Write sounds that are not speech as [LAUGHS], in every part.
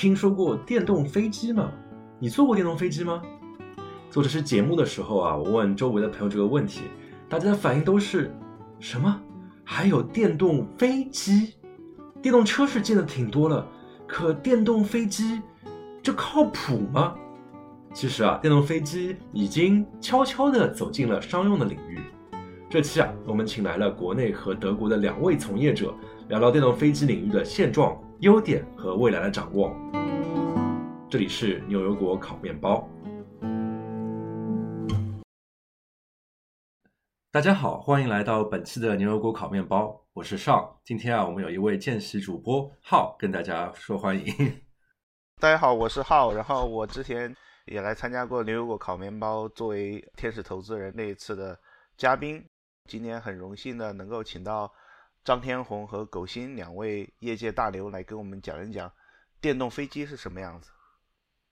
听说过电动飞机吗？你坐过电动飞机吗？做这期节目的时候啊，我问周围的朋友这个问题，大家的反应都是什么？还有电动飞机？电动车是见的挺多了，可电动飞机这靠谱吗？其实啊，电动飞机已经悄悄地走进了商用的领域。这期啊，我们请来了国内和德国的两位从业者，聊聊电动飞机领域的现状、优点和未来的掌握。这里是牛油果烤面包。大家好，欢迎来到本期的牛油果烤面包，我是尚。今天啊，我们有一位见习主播浩跟大家说欢迎。大家好，我是浩。然后我之前也来参加过牛油果烤面包，作为天使投资人那一次的嘉宾。今天很荣幸的能够请到张天红和苟鑫两位业界大牛来跟我们讲一讲电动飞机是什么样子。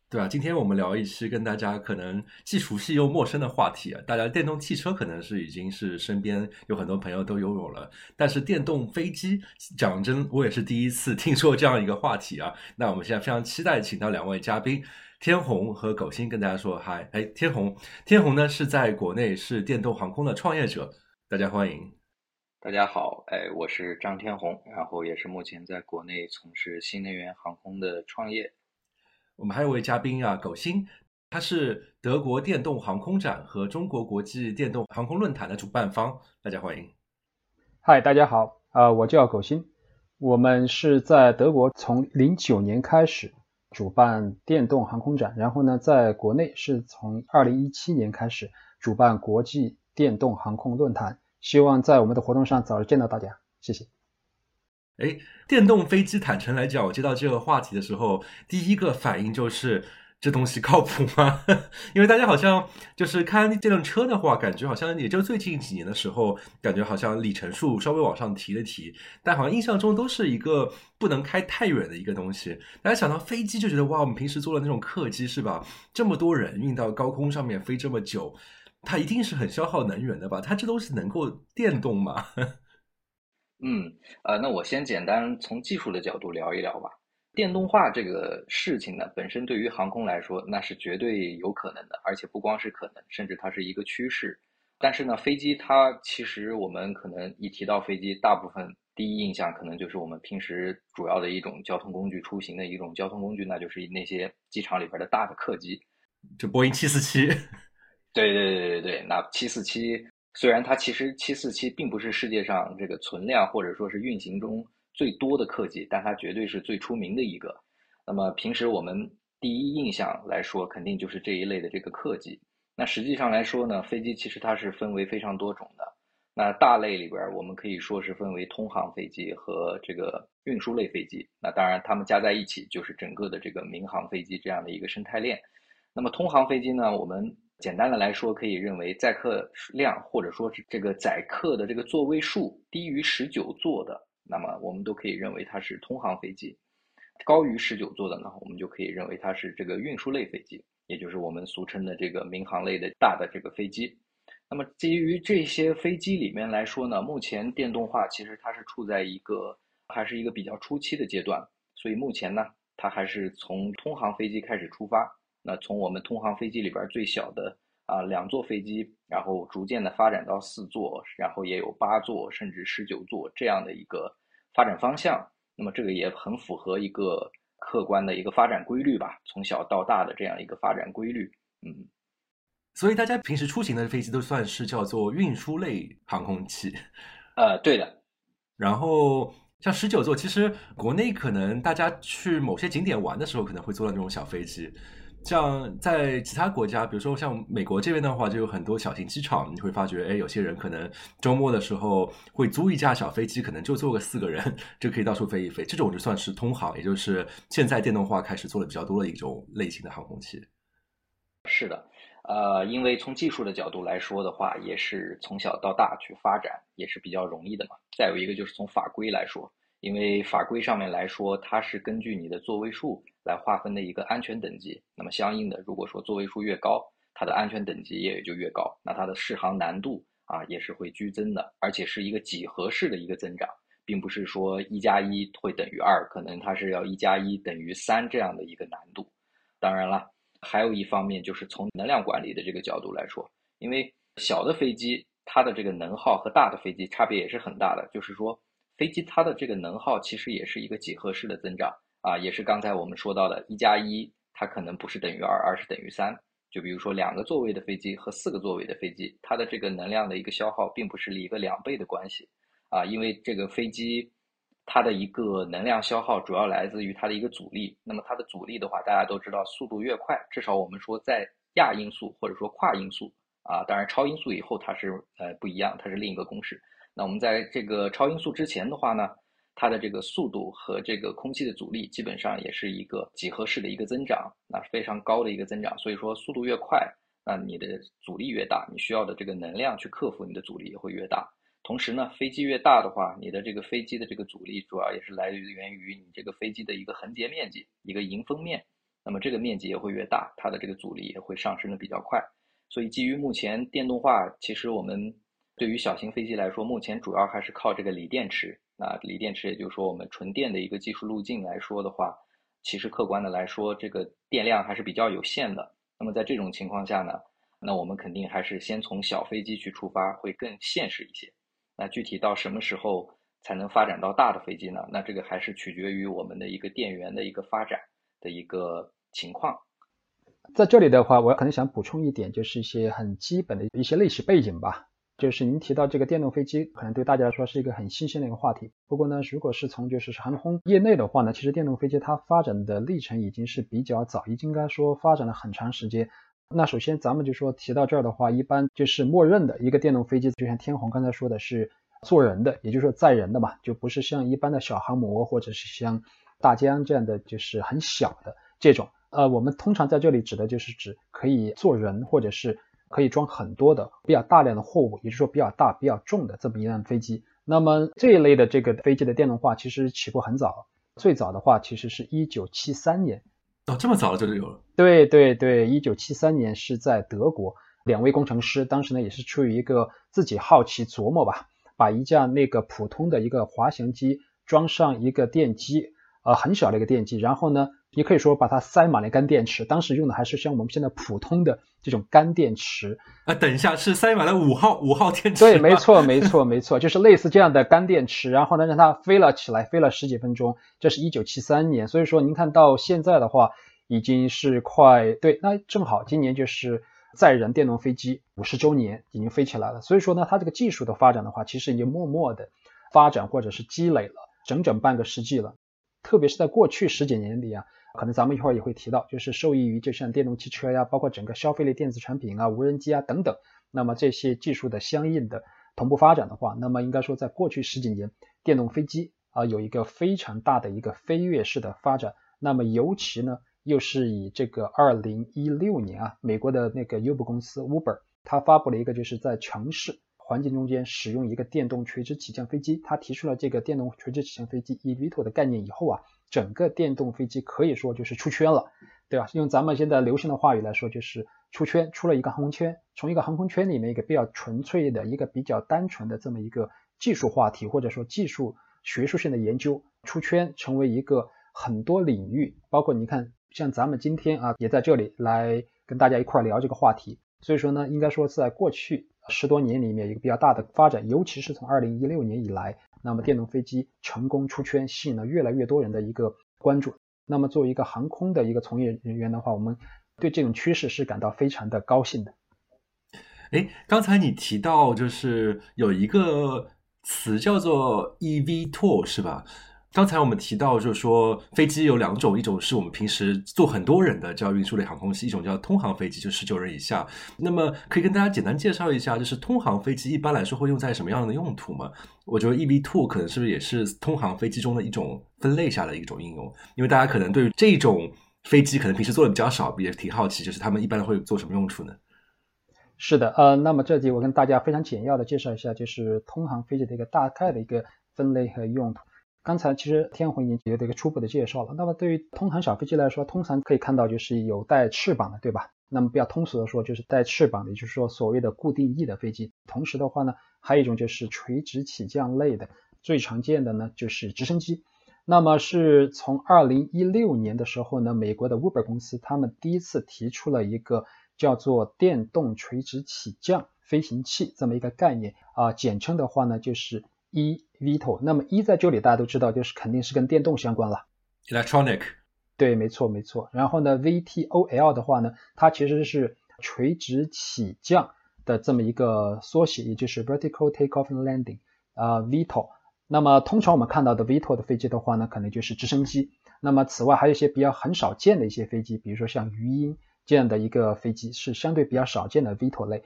对啊，今天我们聊一期跟大家可能既熟悉又陌生的话题啊。大家电动汽车可能是已经是身边有很多朋友都拥有了，但是电动飞机，讲真，我也是第一次 [LAUGHS] 听说这样一个话题啊。那我们现在非常期待请到两位嘉宾。天虹和苟鑫跟大家说嗨，哎，天虹，天虹呢是在国内是电动航空的创业者，大家欢迎。大家好，哎，我是张天红，然后也是目前在国内从事新能源航空的创业。我们还有位嘉宾啊，苟鑫，他是德国电动航空展和中国国际电动航空论坛的主办方，大家欢迎。嗨，大家好，啊，我叫苟鑫，我们是在德国从零九年开始。主办电动航空展，然后呢，在国内是从二零一七年开始主办国际电动航空论坛，希望在我们的活动上早日见到大家，谢谢。哎，电动飞机，坦诚来讲，我接到这个话题的时候，第一个反应就是。这东西靠谱吗？[LAUGHS] 因为大家好像就是看电动车的话，感觉好像也就最近几年的时候，感觉好像里程数稍微往上提了提，但好像印象中都是一个不能开太远的一个东西。大家想到飞机就觉得哇，我们平时坐的那种客机是吧？这么多人运到高空上面飞这么久，它一定是很消耗能源的吧？它这东西能够电动吗？[LAUGHS] 嗯，呃，那我先简单从技术的角度聊一聊吧。电动化这个事情呢，本身对于航空来说，那是绝对有可能的，而且不光是可能，甚至它是一个趋势。但是呢，飞机它其实我们可能一提到飞机，大部分第一印象可能就是我们平时主要的一种交通工具出行的一种交通工具，那就是那些机场里边的大的客机，就波音七四七。对对对对对，那七四七虽然它其实七四七并不是世界上这个存量或者说是运行中。最多的客机，但它绝对是最出名的一个。那么平时我们第一印象来说，肯定就是这一类的这个客机。那实际上来说呢，飞机其实它是分为非常多种的。那大类里边，我们可以说是分为通航飞机和这个运输类飞机。那当然，它们加在一起就是整个的这个民航飞机这样的一个生态链。那么通航飞机呢，我们简单的来说，可以认为载客量或者说是这个载客的这个座位数低于十九座的。那么我们都可以认为它是通航飞机，高于十九座的呢，我们就可以认为它是这个运输类飞机，也就是我们俗称的这个民航类的大的这个飞机。那么基于这些飞机里面来说呢，目前电动化其实它是处在一个还是一个比较初期的阶段，所以目前呢，它还是从通航飞机开始出发。那从我们通航飞机里边最小的。啊，两座飞机，然后逐渐的发展到四座，然后也有八座甚至十九座这样的一个发展方向。那么这个也很符合一个客观的一个发展规律吧，从小到大的这样一个发展规律。嗯，所以大家平时出行的飞机都算是叫做运输类航空器。呃，对的。然后像十九座，其实国内可能大家去某些景点玩的时候，可能会坐到那种小飞机。像在其他国家，比如说像美国这边的话，就有很多小型机场，你会发觉，哎，有些人可能周末的时候会租一架小飞机，可能就坐个四个人，就可以到处飞一飞。这种就算是通航，也就是现在电动化开始做的比较多的一种类型的航空器。是的，呃，因为从技术的角度来说的话，也是从小到大去发展，也是比较容易的嘛。再有一个就是从法规来说，因为法规上面来说，它是根据你的座位数。来划分的一个安全等级，那么相应的，如果说座位数越高，它的安全等级也就越高，那它的适航难度啊也是会剧增的，而且是一个几何式的一个增长。并不是说一加一会等于二，可能它是要一加一等于三这样的一个难度。当然了，还有一方面就是从能量管理的这个角度来说，因为小的飞机它的这个能耗和大的飞机差别也是很大的，就是说飞机它的这个能耗其实也是一个几何式的增长啊，也是刚才我们说到的一加一，它可能不是等于二，而是等于三。就比如说两个座位的飞机和四个座位的飞机，它的这个能量的一个消耗，并不是一个两倍的关系啊，因为这个飞机它的一个能量消耗主要来自于它的一个阻力。那么它的阻力的话，大家都知道，速度越快，至少我们说在亚音速或者说跨音速啊，当然超音速以后它是呃不一样，它是另一个公式。那我们在这个超音速之前的话呢？它的这个速度和这个空气的阻力基本上也是一个几何式的一个增长，那非常高的一个增长。所以说速度越快，那你的阻力越大，你需要的这个能量去克服你的阻力也会越大。同时呢，飞机越大的话，你的这个飞机的这个阻力主要也是来源于你这个飞机的一个横截面积，一个迎风面。那么这个面积也会越大，它的这个阻力也会上升的比较快。所以基于目前电动化，其实我们对于小型飞机来说，目前主要还是靠这个锂电池。那锂电池，也就是说我们纯电的一个技术路径来说的话，其实客观的来说，这个电量还是比较有限的。那么在这种情况下呢，那我们肯定还是先从小飞机去出发，会更现实一些。那具体到什么时候才能发展到大的飞机呢？那这个还是取决于我们的一个电源的一个发展的一个情况。在这里的话，我可能想补充一点，就是一些很基本的一些历史背景吧。就是您提到这个电动飞机，可能对大家来说是一个很新鲜的一个话题。不过呢，如果是从就是航空业内的话呢，其实电动飞机它发展的历程已经是比较早，已经应该说发展了很长时间。那首先咱们就说提到这儿的话，一般就是默认的一个电动飞机，就像天虹刚才说的是坐人的，也就是说载人的嘛，就不是像一般的小航模或者是像大疆这样的就是很小的这种。呃，我们通常在这里指的就是指可以坐人或者是。可以装很多的比较大量的货物，也就是说比较大、比较重的这么一辆飞机。那么这一类的这个飞机的电动化其实起步很早，最早的话其实是一九七三年。哦，这么早就有了？对对对，一九七三年是在德国，两位工程师当时呢也是出于一个自己好奇琢磨吧，把一架那个普通的一个滑翔机装上一个电机，呃，很小的一个电机，然后呢。你可以说把它塞满了干电池，当时用的还是像我们现在普通的这种干电池。啊，等一下，是塞满了五号五号电池？对，没错，没错，没错，就是类似这样的干电池，然后呢，让它飞了起来，飞了十几分钟。这是一九七三年，所以说您看到现在的话，已经是快对，那正好今年就是载人电动飞机五十周年，已经飞起来了。所以说呢，它这个技术的发展的话，其实已经默默的发展或者是积累了整整半个世纪了，特别是在过去十几年里啊。可能咱们一会儿也会提到，就是受益于就像电动汽车呀，包括整个消费类电子产品啊、无人机啊等等，那么这些技术的相应的同步发展的话，那么应该说在过去十几年，电动飞机啊有一个非常大的一个飞跃式的发展。那么尤其呢，又是以这个二零一六年啊，美国的那个 Uber 公司 Uber，它发布了一个就是在城市环境中间使用一个电动垂直起降飞机，他提出了这个电动垂直起降飞机 eVTOL 的概念以后啊。整个电动飞机可以说就是出圈了，对吧？用咱们现在流行的话语来说，就是出圈，出了一个航空圈。从一个航空圈里面一个比较纯粹的一个比较单纯的这么一个技术话题，或者说技术学术性的研究，出圈成为一个很多领域，包括你看，像咱们今天啊，也在这里来跟大家一块聊这个话题。所以说呢，应该说是在过去十多年里面一个比较大的发展，尤其是从二零一六年以来。那么电动飞机成功出圈，吸引了越来越多人的一个关注。那么作为一个航空的一个从业人员的话，我们对这种趋势是感到非常的高兴的。哎，刚才你提到就是有一个词叫做 eVTOL，是吧？刚才我们提到，就是说飞机有两种，一种是我们平时坐很多人的叫运输类航空器，一种叫通航飞机，就十九人以下。那么可以跟大家简单介绍一下，就是通航飞机一般来说会用在什么样的用途吗？我觉得 eVTOL 可能是不是也是通航飞机中的一种分类下的一种应用？因为大家可能对于这种飞机可能平时坐的比较少，也挺好奇，就是他们一般会做什么用处呢？是的，呃，那么这里我跟大家非常简要的介绍一下，就是通航飞机的一个大概的一个分类和用途。刚才其实天虹已经有了一个初步的介绍了。那么对于通航小飞机来说，通常可以看到就是有带翅膀的，对吧？那么比较通俗的说，就是带翅膀的，也就是说所谓的固定翼的飞机。同时的话呢，还有一种就是垂直起降类的，最常见的呢就是直升机。那么是从二零一六年的时候呢，美国的 Uber 公司他们第一次提出了一个叫做电动垂直起降飞行器这么一个概念啊，简称的话呢就是 eVTOL。那么 E 在这里大家都知道，就是肯定是跟电动相关了，electronic。对，没错没错。然后呢，VTOL 的话呢，它其实是垂直起降的这么一个缩写，也就是 Vertical Takeoff and Landing 啊，VTOL。那么通常我们看到的 VTOL 的飞机的话呢，可能就是直升机。那么此外还有一些比较很少见的一些飞机，比如说像鱼鹰这样的一个飞机是相对比较少见的 VTOL 类。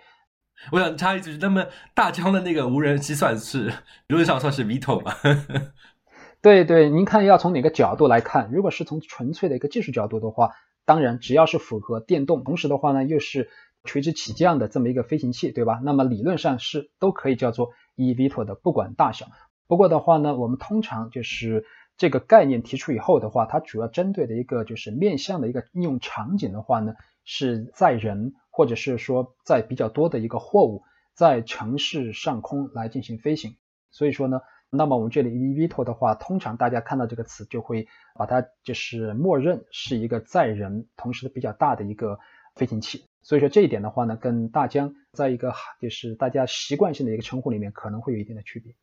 我想插一句，那么大疆的那个无人机算是理论上算是 VTOL 吗？[LAUGHS] 对对，您看要从哪个角度来看？如果是从纯粹的一个技术角度的话，当然只要是符合电动，同时的话呢又是垂直起降的这么一个飞行器，对吧？那么理论上是都可以叫做 eVTOL 的，不管大小。不过的话呢，我们通常就是这个概念提出以后的话，它主要针对的一个就是面向的一个应用场景的话呢，是载人或者是说在比较多的一个货物在城市上空来进行飞行。所以说呢，那么我们这里 eVTOL 的话，通常大家看到这个词就会把它就是默认是一个载人同时比较大的一个飞行器。所以说这一点的话呢，跟大疆在一个就是大家习惯性的一个称呼里面可能会有一定的区别。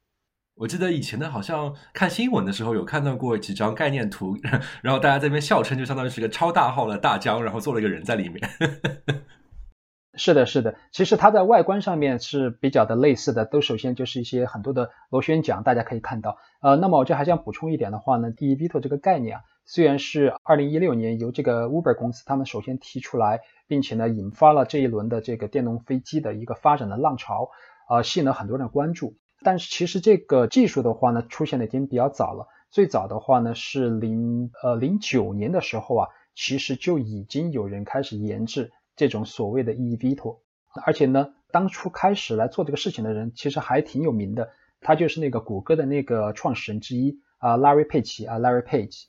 我记得以前的好像看新闻的时候有看到过几张概念图，然后大家在那边笑称就相当于是一个超大号的大疆，然后坐了一个人在里面。[LAUGHS] 是的，是的，其实它在外观上面是比较的类似的，都首先就是一些很多的螺旋桨，大家可以看到。呃，那么我这还想补充一点的话呢第一，Vito 这个概念啊，虽然是二零一六年由这个 Uber 公司他们首先提出来，并且呢引发了这一轮的这个电动飞机的一个发展的浪潮，呃，吸引了很多人的关注。但是其实这个技术的话呢，出现的已经比较早了。最早的话呢是零呃零九年的时候啊，其实就已经有人开始研制这种所谓的 eVTOL，而且呢，当初开始来做这个事情的人其实还挺有名的，他就是那个谷歌的那个创始人之一啊，Larry Page 啊，Larry Page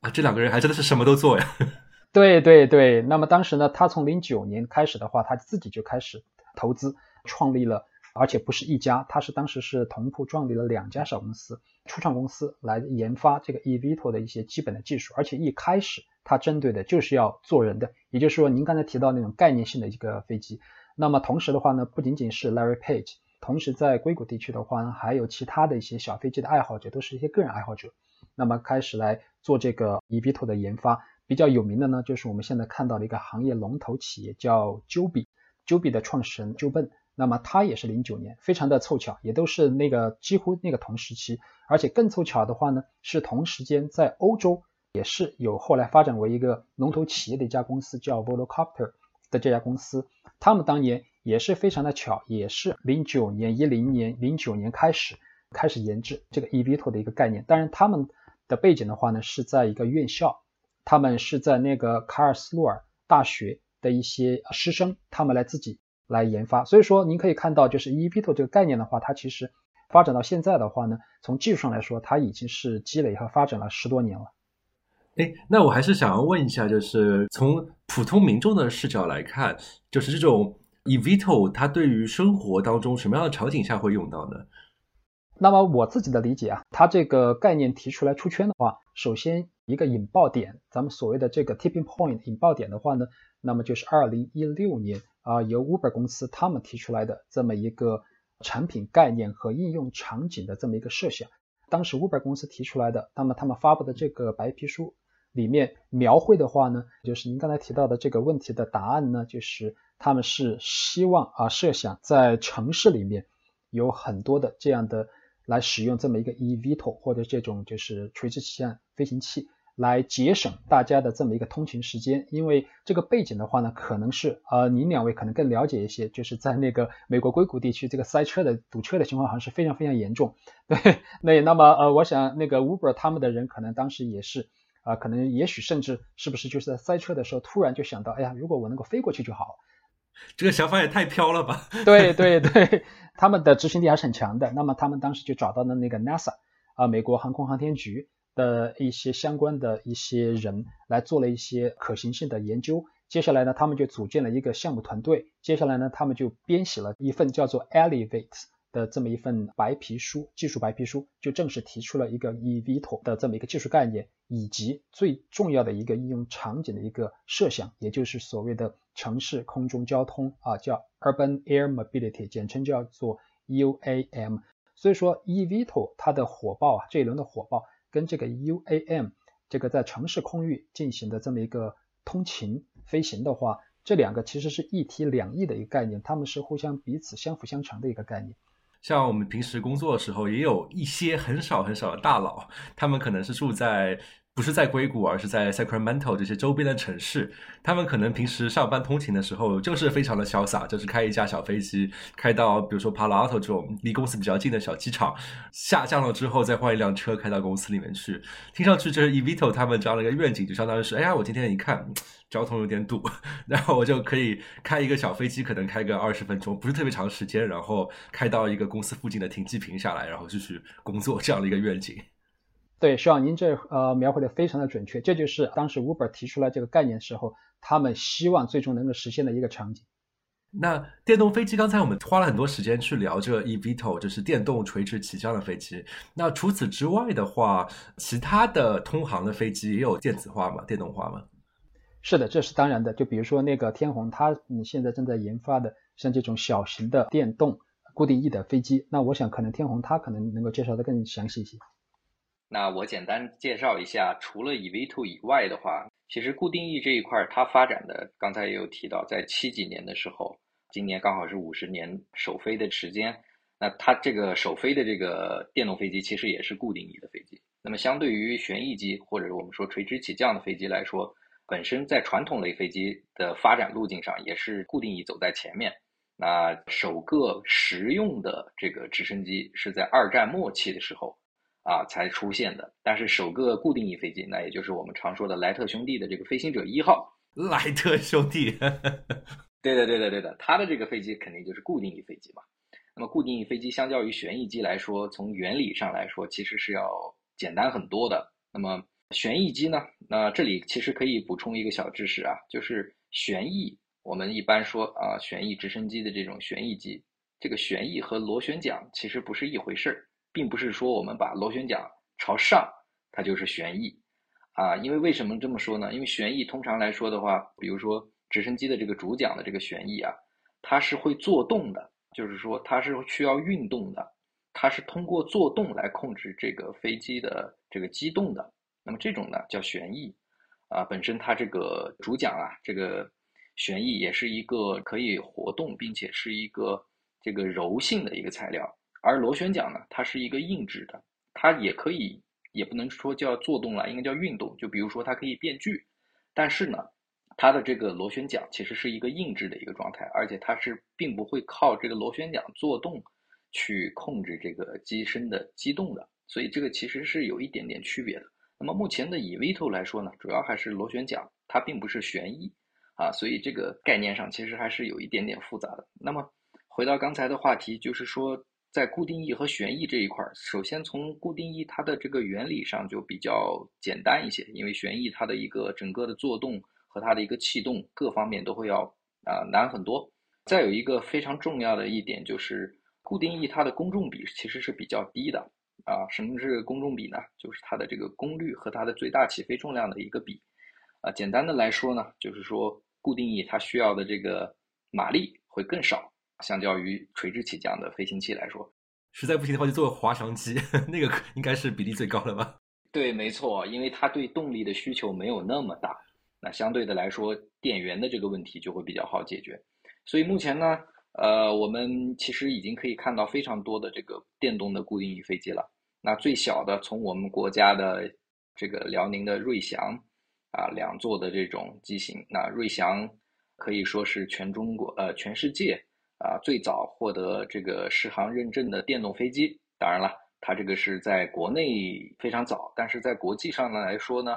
啊，这两个人还真的是什么都做呀。[LAUGHS] 对对对，那么当时呢，他从零九年开始的话，他自己就开始投资创立了。而且不是一家，他是当时是同步创立了两家小公司、初创公司来研发这个 eVTOL 的一些基本的技术。而且一开始它针对的就是要做人的，也就是说您刚才提到那种概念性的一个飞机。那么同时的话呢，不仅仅是 Larry Page，同时在硅谷地区的话呢，还有其他的一些小飞机的爱好者，都是一些个人爱好者。那么开始来做这个 eVTOL 的研发，比较有名的呢，就是我们现在看到的一个行业龙头企业叫 Joby，Joby 的创始人 Joe Ben。那么它也是零九年，非常的凑巧，也都是那个几乎那个同时期，而且更凑巧的话呢，是同时间在欧洲也是有后来发展为一个龙头企业的一家公司叫 Volocopter 的这家公司，他们当年也是非常的巧，也是零九年、一零年、零九年开始开始研制这个 eVTOL 的一个概念。当然他们的背景的话呢，是在一个院校，他们是在那个卡尔斯鲁尔大学的一些师生，他们来自己。来研发，所以说您可以看到，就是 eVTOL 这个概念的话，它其实发展到现在的话呢，从技术上来说，它已经是积累和发展了十多年了。哎，那我还是想要问一下，就是从普通民众的视角来看，就是这种 eVTOL 它对于生活当中什么样的场景下会用到呢？那么我自己的理解啊，它这个概念提出来出圈的话，首先一个引爆点，咱们所谓的这个 tipping point 引爆点的话呢，那么就是二零一六年。啊，由 Uber 公司他们提出来的这么一个产品概念和应用场景的这么一个设想，当时 Uber 公司提出来的，那么他们发布的这个白皮书里面描绘的话呢，就是您刚才提到的这个问题的答案呢，就是他们是希望啊设想在城市里面有很多的这样的来使用这么一个 eVTOL 或者这种就是垂直起降飞行器。来节省大家的这么一个通勤时间，因为这个背景的话呢，可能是呃，您两位可能更了解一些，就是在那个美国硅谷地区，这个塞车的堵车的情况好像是非常非常严重。[LAUGHS] 对，那那么呃，我想那个 Uber 他们的人可能当时也是啊，可能也许甚至是不是就是在塞车的时候突然就想到，哎呀，如果我能够飞过去就好。这个想法也太飘了吧？[LAUGHS] 对对对，他们的执行力还是很强的。那么他们当时就找到了那个 NASA 啊，美国航空航天局。的一些相关的一些人来做了一些可行性的研究，接下来呢，他们就组建了一个项目团队，接下来呢，他们就编写了一份叫做 Elevate 的这么一份白皮书，技术白皮书，就正式提出了一个 eVTOL 的这么一个技术概念，以及最重要的一个应用场景的一个设想，也就是所谓的城市空中交通啊，叫 Urban Air Mobility，简称叫做 UAM。所以说 eVTOL 它的火爆啊，这一轮的火爆跟这个 UAM 这个在城市空域进行的这么一个通勤飞行的话。这两个其实是一体两翼的一个概念，他们是互相彼此相辅相成的一个概念。像我们平时工作的时候，也有一些很少很少的大佬，他们可能是住在。不是在硅谷，而是在 Sacramento 这些周边的城市。他们可能平时上班通勤的时候，就是非常的潇洒，就是开一架小飞机，开到比如说 Palo Alto 这种离公司比较近的小机场，下降了之后再换一辆车开到公司里面去。听上去就是 Evito 他们这样的一个愿景，就相当于是，哎呀，我今天一看交通有点堵，[LAUGHS] 然后我就可以开一个小飞机，可能开个二十分钟，不是特别长时间，然后开到一个公司附近的停机坪下来，然后继续工作这样的一个愿景。对，希望您这呃描绘的非常的准确，这就是当时 Uber 提出来这个概念的时候，他们希望最终能够实现的一个场景。那电动飞机，刚才我们花了很多时间去聊这 eVTOL，就是电动垂直起降的飞机。那除此之外的话，其他的通航的飞机也有电子化吗？电动化吗？是的，这是当然的。就比如说那个天虹，它你现在正在研发的像这种小型的电动固定翼的飞机，那我想可能天虹它可能能够介绍的更详细一些。那我简单介绍一下，除了 eVTOL 以外的话，其实固定翼这一块它发展的，刚才也有提到，在七几年的时候，今年刚好是五十年首飞的时间。那它这个首飞的这个电动飞机，其实也是固定翼的飞机。那么相对于旋翼机或者我们说垂直起降的飞机来说，本身在传统类飞机的发展路径上，也是固定翼走在前面。那首个实用的这个直升机是在二战末期的时候。啊，才出现的。但是首个固定翼飞机，那也就是我们常说的莱特兄弟的这个飞行者一号。莱特兄弟，[LAUGHS] 对的，对的，对的，他的这个飞机肯定就是固定翼飞机嘛。那么固定翼飞机相较于旋翼机来说，从原理上来说，其实是要简单很多的。那么旋翼机呢？那这里其实可以补充一个小知识啊，就是旋翼，我们一般说啊，旋翼直升机的这种旋翼机，这个旋翼和螺旋桨其实不是一回事儿。并不是说我们把螺旋桨朝上，它就是旋翼，啊，因为为什么这么说呢？因为旋翼通常来说的话，比如说直升机的这个主桨的这个旋翼啊，它是会做动的，就是说它是需要运动的，它是通过做动来控制这个飞机的这个机动的。那么这种呢叫旋翼，啊，本身它这个主桨啊，这个旋翼也是一个可以活动并且是一个这个柔性的一个材料。而螺旋桨呢，它是一个硬质的，它也可以，也不能说叫做动了，应该叫运动。就比如说它可以变距，但是呢，它的这个螺旋桨其实是一个硬质的一个状态，而且它是并不会靠这个螺旋桨做动去控制这个机身的机动的，所以这个其实是有一点点区别的。那么目前的以 VTOL 来说呢，主要还是螺旋桨，它并不是旋翼啊，所以这个概念上其实还是有一点点复杂的。那么回到刚才的话题，就是说。在固定翼和旋翼这一块儿，首先从固定翼它的这个原理上就比较简单一些，因为旋翼它的一个整个的做动和它的一个气动各方面都会要啊难很多。再有一个非常重要的一点就是固定翼它的公重比其实是比较低的啊。什么是公重比呢？就是它的这个功率和它的最大起飞重量的一个比啊。简单的来说呢，就是说固定翼它需要的这个马力会更少。相较于垂直起降的飞行器来说，实在不行的话就做滑翔机，[LAUGHS] 那个应该是比例最高的吧？[LAUGHS] 对，没错，因为它对动力的需求没有那么大，那相对的来说，电源的这个问题就会比较好解决。所以目前呢，呃，我们其实已经可以看到非常多的这个电动的固定翼飞机了。那最小的，从我们国家的这个辽宁的瑞祥啊，两座的这种机型，那瑞祥可以说是全中国呃全世界。啊，最早获得这个适航认证的电动飞机，当然了，它这个是在国内非常早，但是在国际上呢来说呢，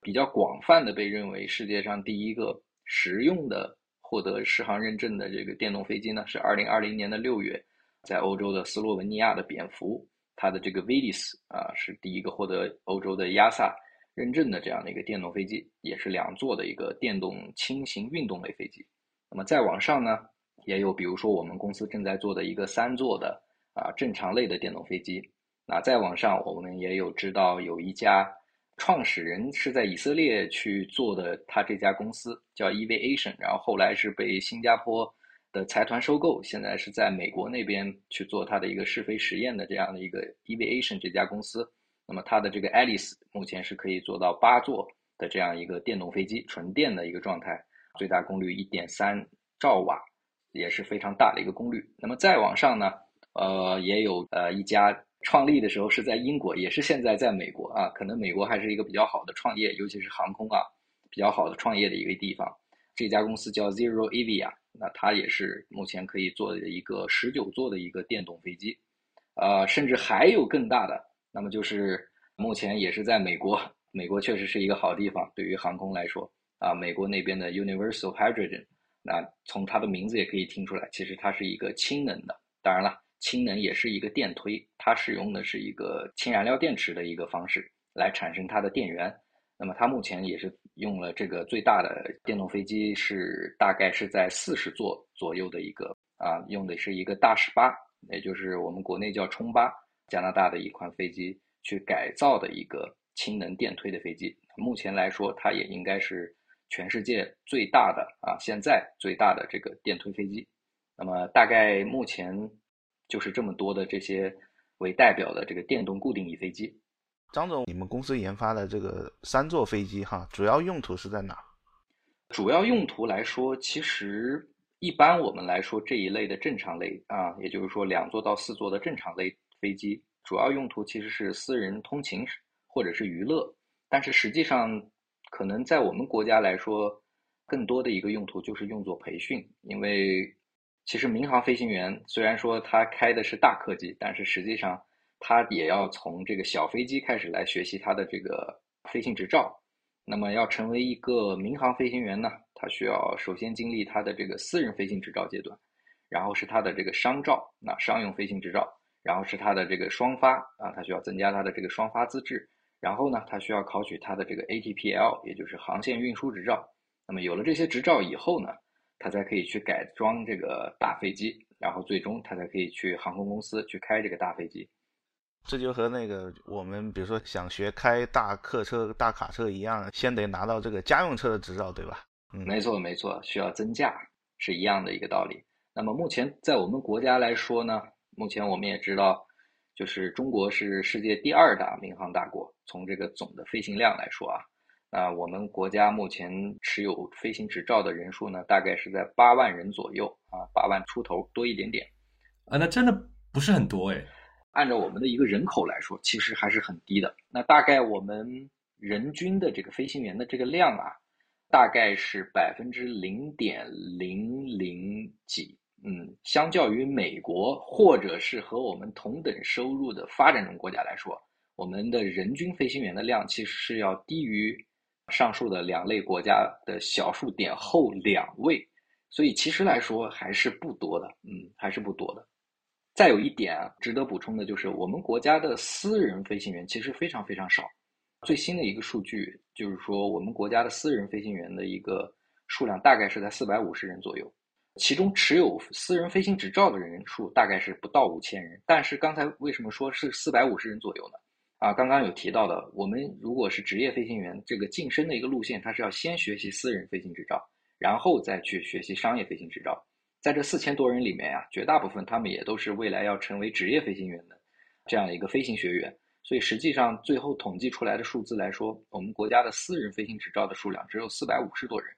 比较广泛的被认为世界上第一个实用的获得适航认证的这个电动飞机呢，是二零二零年的六月，在欧洲的斯洛文尼亚的蝙蝠，它的这个 Vilis 啊是第一个获得欧洲的亚萨认证的这样的一个电动飞机，也是两座的一个电动轻型运动类飞机。那么再往上呢？也有，比如说我们公司正在做的一个三座的啊正常类的电动飞机。那再往上，我们也有知道有一家创始人是在以色列去做的，他这家公司叫 Evation，然后后来是被新加坡的财团收购，现在是在美国那边去做它的一个试飞实验的这样的一个 Evation 这家公司。那么它的这个 Alice 目前是可以做到八座的这样一个电动飞机，纯电的一个状态，最大功率一点三兆瓦，也是非常大的一个功率。那么再往上呢，呃，也有呃一家。创立的时候是在英国，也是现在在美国啊。可能美国还是一个比较好的创业，尤其是航空啊，比较好的创业的一个地方。这家公司叫 Zero Avia，那它也是目前可以做的一个十九座的一个电动飞机。呃，甚至还有更大的，那么就是目前也是在美国。美国确实是一个好地方，对于航空来说啊，美国那边的 Universal Hydrogen，那从它的名字也可以听出来，其实它是一个氢能的。当然了。氢能也是一个电推，它使用的是一个氢燃料电池的一个方式来产生它的电源。那么它目前也是用了这个最大的电动飞机，是大概是在四十座左右的一个啊，用的是一个大十八，也就是我们国内叫冲八，加拿大的一款飞机去改造的一个氢能电推的飞机。目前来说，它也应该是全世界最大的啊，现在最大的这个电推飞机。那么大概目前。就是这么多的这些为代表的这个电动固定翼飞机，张总，你们公司研发的这个三座飞机哈，主要用途是在哪？主要用途来说，其实一般我们来说这一类的正常类啊，也就是说两座到四座的正常类飞机，主要用途其实是私人通勤或者是娱乐，但是实际上可能在我们国家来说，更多的一个用途就是用作培训，因为。其实民航飞行员虽然说他开的是大客机，但是实际上他也要从这个小飞机开始来学习他的这个飞行执照。那么要成为一个民航飞行员呢，他需要首先经历他的这个私人飞行执照阶段，然后是他的这个商照，那商用飞行执照，然后是他的这个双发啊，他需要增加他的这个双发资质，然后呢，他需要考取他的这个 ATPL，也就是航线运输执照。那么有了这些执照以后呢？他才可以去改装这个大飞机，然后最终他才可以去航空公司去开这个大飞机。这就和那个我们比如说想学开大客车、大卡车一样，先得拿到这个家用车的执照，对吧？嗯，没错没错，需要增驾是一样的一个道理。那么目前在我们国家来说呢，目前我们也知道，就是中国是世界第二大民航大国，从这个总的飞行量来说啊。啊，我们国家目前持有飞行执照的人数呢，大概是在八万人左右啊，八万出头多一点点啊，那真的不是很多哎。按照我们的一个人口来说，其实还是很低的。那大概我们人均的这个飞行员的这个量啊，大概是百分之零点零零几。嗯，相较于美国或者是和我们同等收入的发展中国家来说，我们的人均飞行员的量其实是要低于。上述的两类国家的小数点后两位，所以其实来说还是不多的，嗯，还是不多的。再有一点啊，值得补充的就是，我们国家的私人飞行员其实非常非常少。最新的一个数据就是说，我们国家的私人飞行员的一个数量大概是在四百五十人左右，其中持有私人飞行执照的人数大概是不到五千人。但是刚才为什么说是四百五十人左右呢？啊，刚刚有提到的，我们如果是职业飞行员，这个晋升的一个路线，它是要先学习私人飞行执照，然后再去学习商业飞行执照。在这四千多人里面呀，绝大部分他们也都是未来要成为职业飞行员的这样一个飞行学员。所以实际上最后统计出来的数字来说，我们国家的私人飞行执照的数量只有四百五十多人，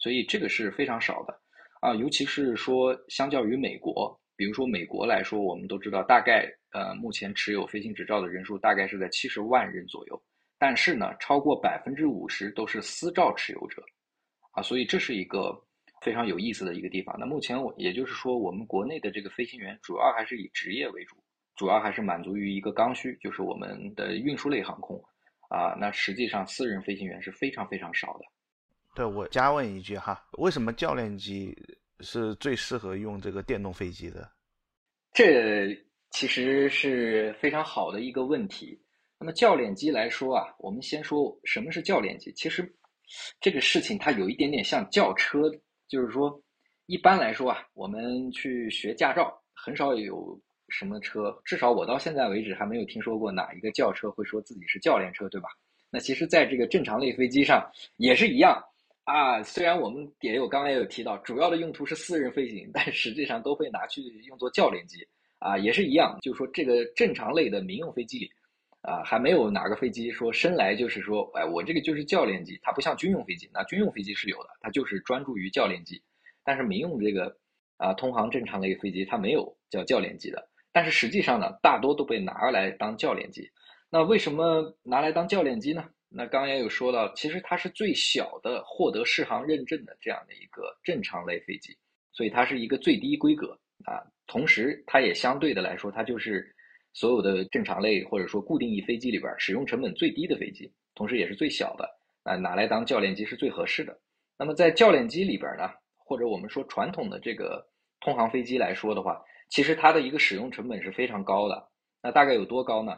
所以这个是非常少的啊。尤其是说相较于美国，比如说美国来说，我们都知道大概。呃，目前持有飞行执照的人数大概是在七十万人左右，但是呢，超过百分之五十都是私照持有者，啊，所以这是一个非常有意思的一个地方。那目前我也就是说，我们国内的这个飞行员主要还是以职业为主，主要还是满足于一个刚需，就是我们的运输类航空，啊，那实际上私人飞行员是非常非常少的。对我加问一句哈，为什么教练机是最适合用这个电动飞机的？这。其实是非常好的一个问题。那么教练机来说啊，我们先说什么是教练机。其实这个事情它有一点点像轿车，就是说一般来说啊，我们去学驾照很少有什么车，至少我到现在为止还没有听说过哪一个轿车会说自己是教练车，对吧？那其实，在这个正常类飞机上也是一样啊。虽然我们也有刚刚也有提到，主要的用途是私人飞行，但实际上都会拿去用作教练机啊，也是一样。就是说，这个正常类的民用飞机里啊，还没有哪个飞机说生来就是说，哎，我这个就是教练机。它不像军用飞机，那军用飞机是有的，它就是专注于教练机。但是民用这个啊，通航正常类飞机它没有叫教练机的。但是实际上呢，大多都被拿来当教练机。那为什么拿来当教练机呢？那刚刚也有说到，其实它是最小的获得适航认证的这样的一个正常类飞机，所以它是一个最低规格啊。同时，它也相对的来说，它就是所有的正常类或者说固定翼飞机里边使用成本最低的飞机，同时也是最小的啊，拿来当教练机是最合适的。那么在教练机里边呢，或者我们说传统的这个通航飞机来说的话，其实它的一个使用成本是非常高的。那大概有多高呢？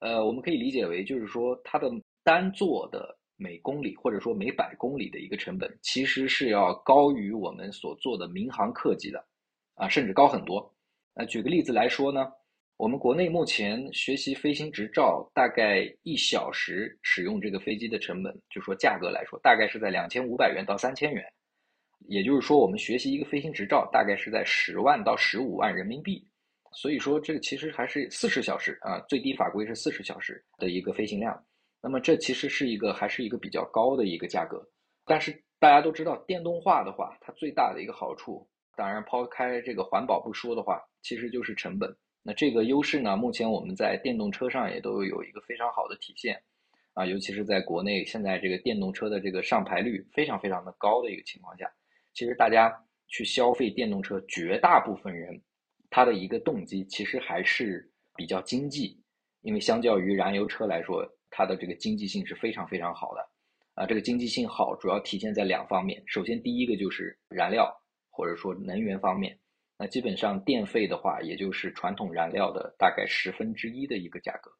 呃，我们可以理解为，就是说它的单座的每公里或者说每百公里的一个成本，其实是要高于我们所做的民航客机的，啊，甚至高很多。那举个例子来说呢，我们国内目前学习飞行执照，大概一小时使用这个飞机的成本，就说价格来说，大概是在两千五百元到三千元。也就是说，我们学习一个飞行执照，大概是在十万到十五万人民币。所以说，这个其实还是四十小时啊，最低法规是四十小时的一个飞行量。那么这其实是一个还是一个比较高的一个价格。但是大家都知道，电动化的话，它最大的一个好处，当然抛开这个环保不说的话，其实就是成本。那这个优势呢，目前我们在电动车上也都有一个非常好的体现啊，尤其是在国内现在这个电动车的这个上牌率非常非常的高的一个情况下，其实大家去消费电动车，绝大部分人。他的一个动机其实还是比较经济，因为相较于燃油车来说，它的这个经济性是非常非常好的。啊，这个经济性好主要体现在两方面。首先，第一个就是燃料或者说能源方面，那基本上电费的话，也就是传统燃料的大概十分之一的一个价格。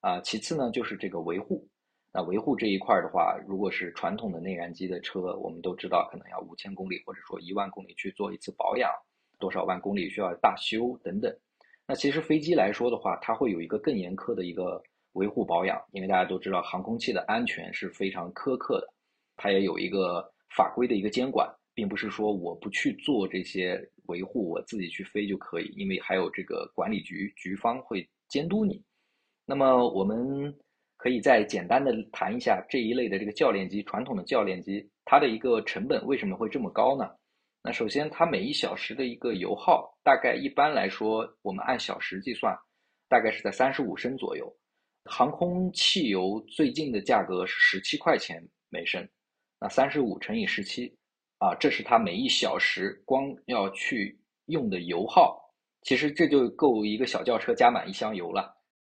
啊，其次呢就是这个维护。那维护这一块的话，如果是传统的内燃机的车，我们都知道可能要五千公里或者说一万公里去做一次保养。多少万公里需要大修等等，那其实飞机来说的话，它会有一个更严苛的一个维护保养，因为大家都知道航空器的安全是非常苛刻的，它也有一个法规的一个监管，并不是说我不去做这些维护，我自己去飞就可以，因为还有这个管理局局方会监督你。那么我们可以再简单的谈一下这一类的这个教练机，传统的教练机，它的一个成本为什么会这么高呢？那首先，它每一小时的一个油耗，大概一般来说，我们按小时计算，大概是在三十五升左右。航空汽油最近的价格是十七块钱每升，那三十五乘以十七，啊，这是它每一小时光要去用的油耗。其实这就够一个小轿车加满一箱油了，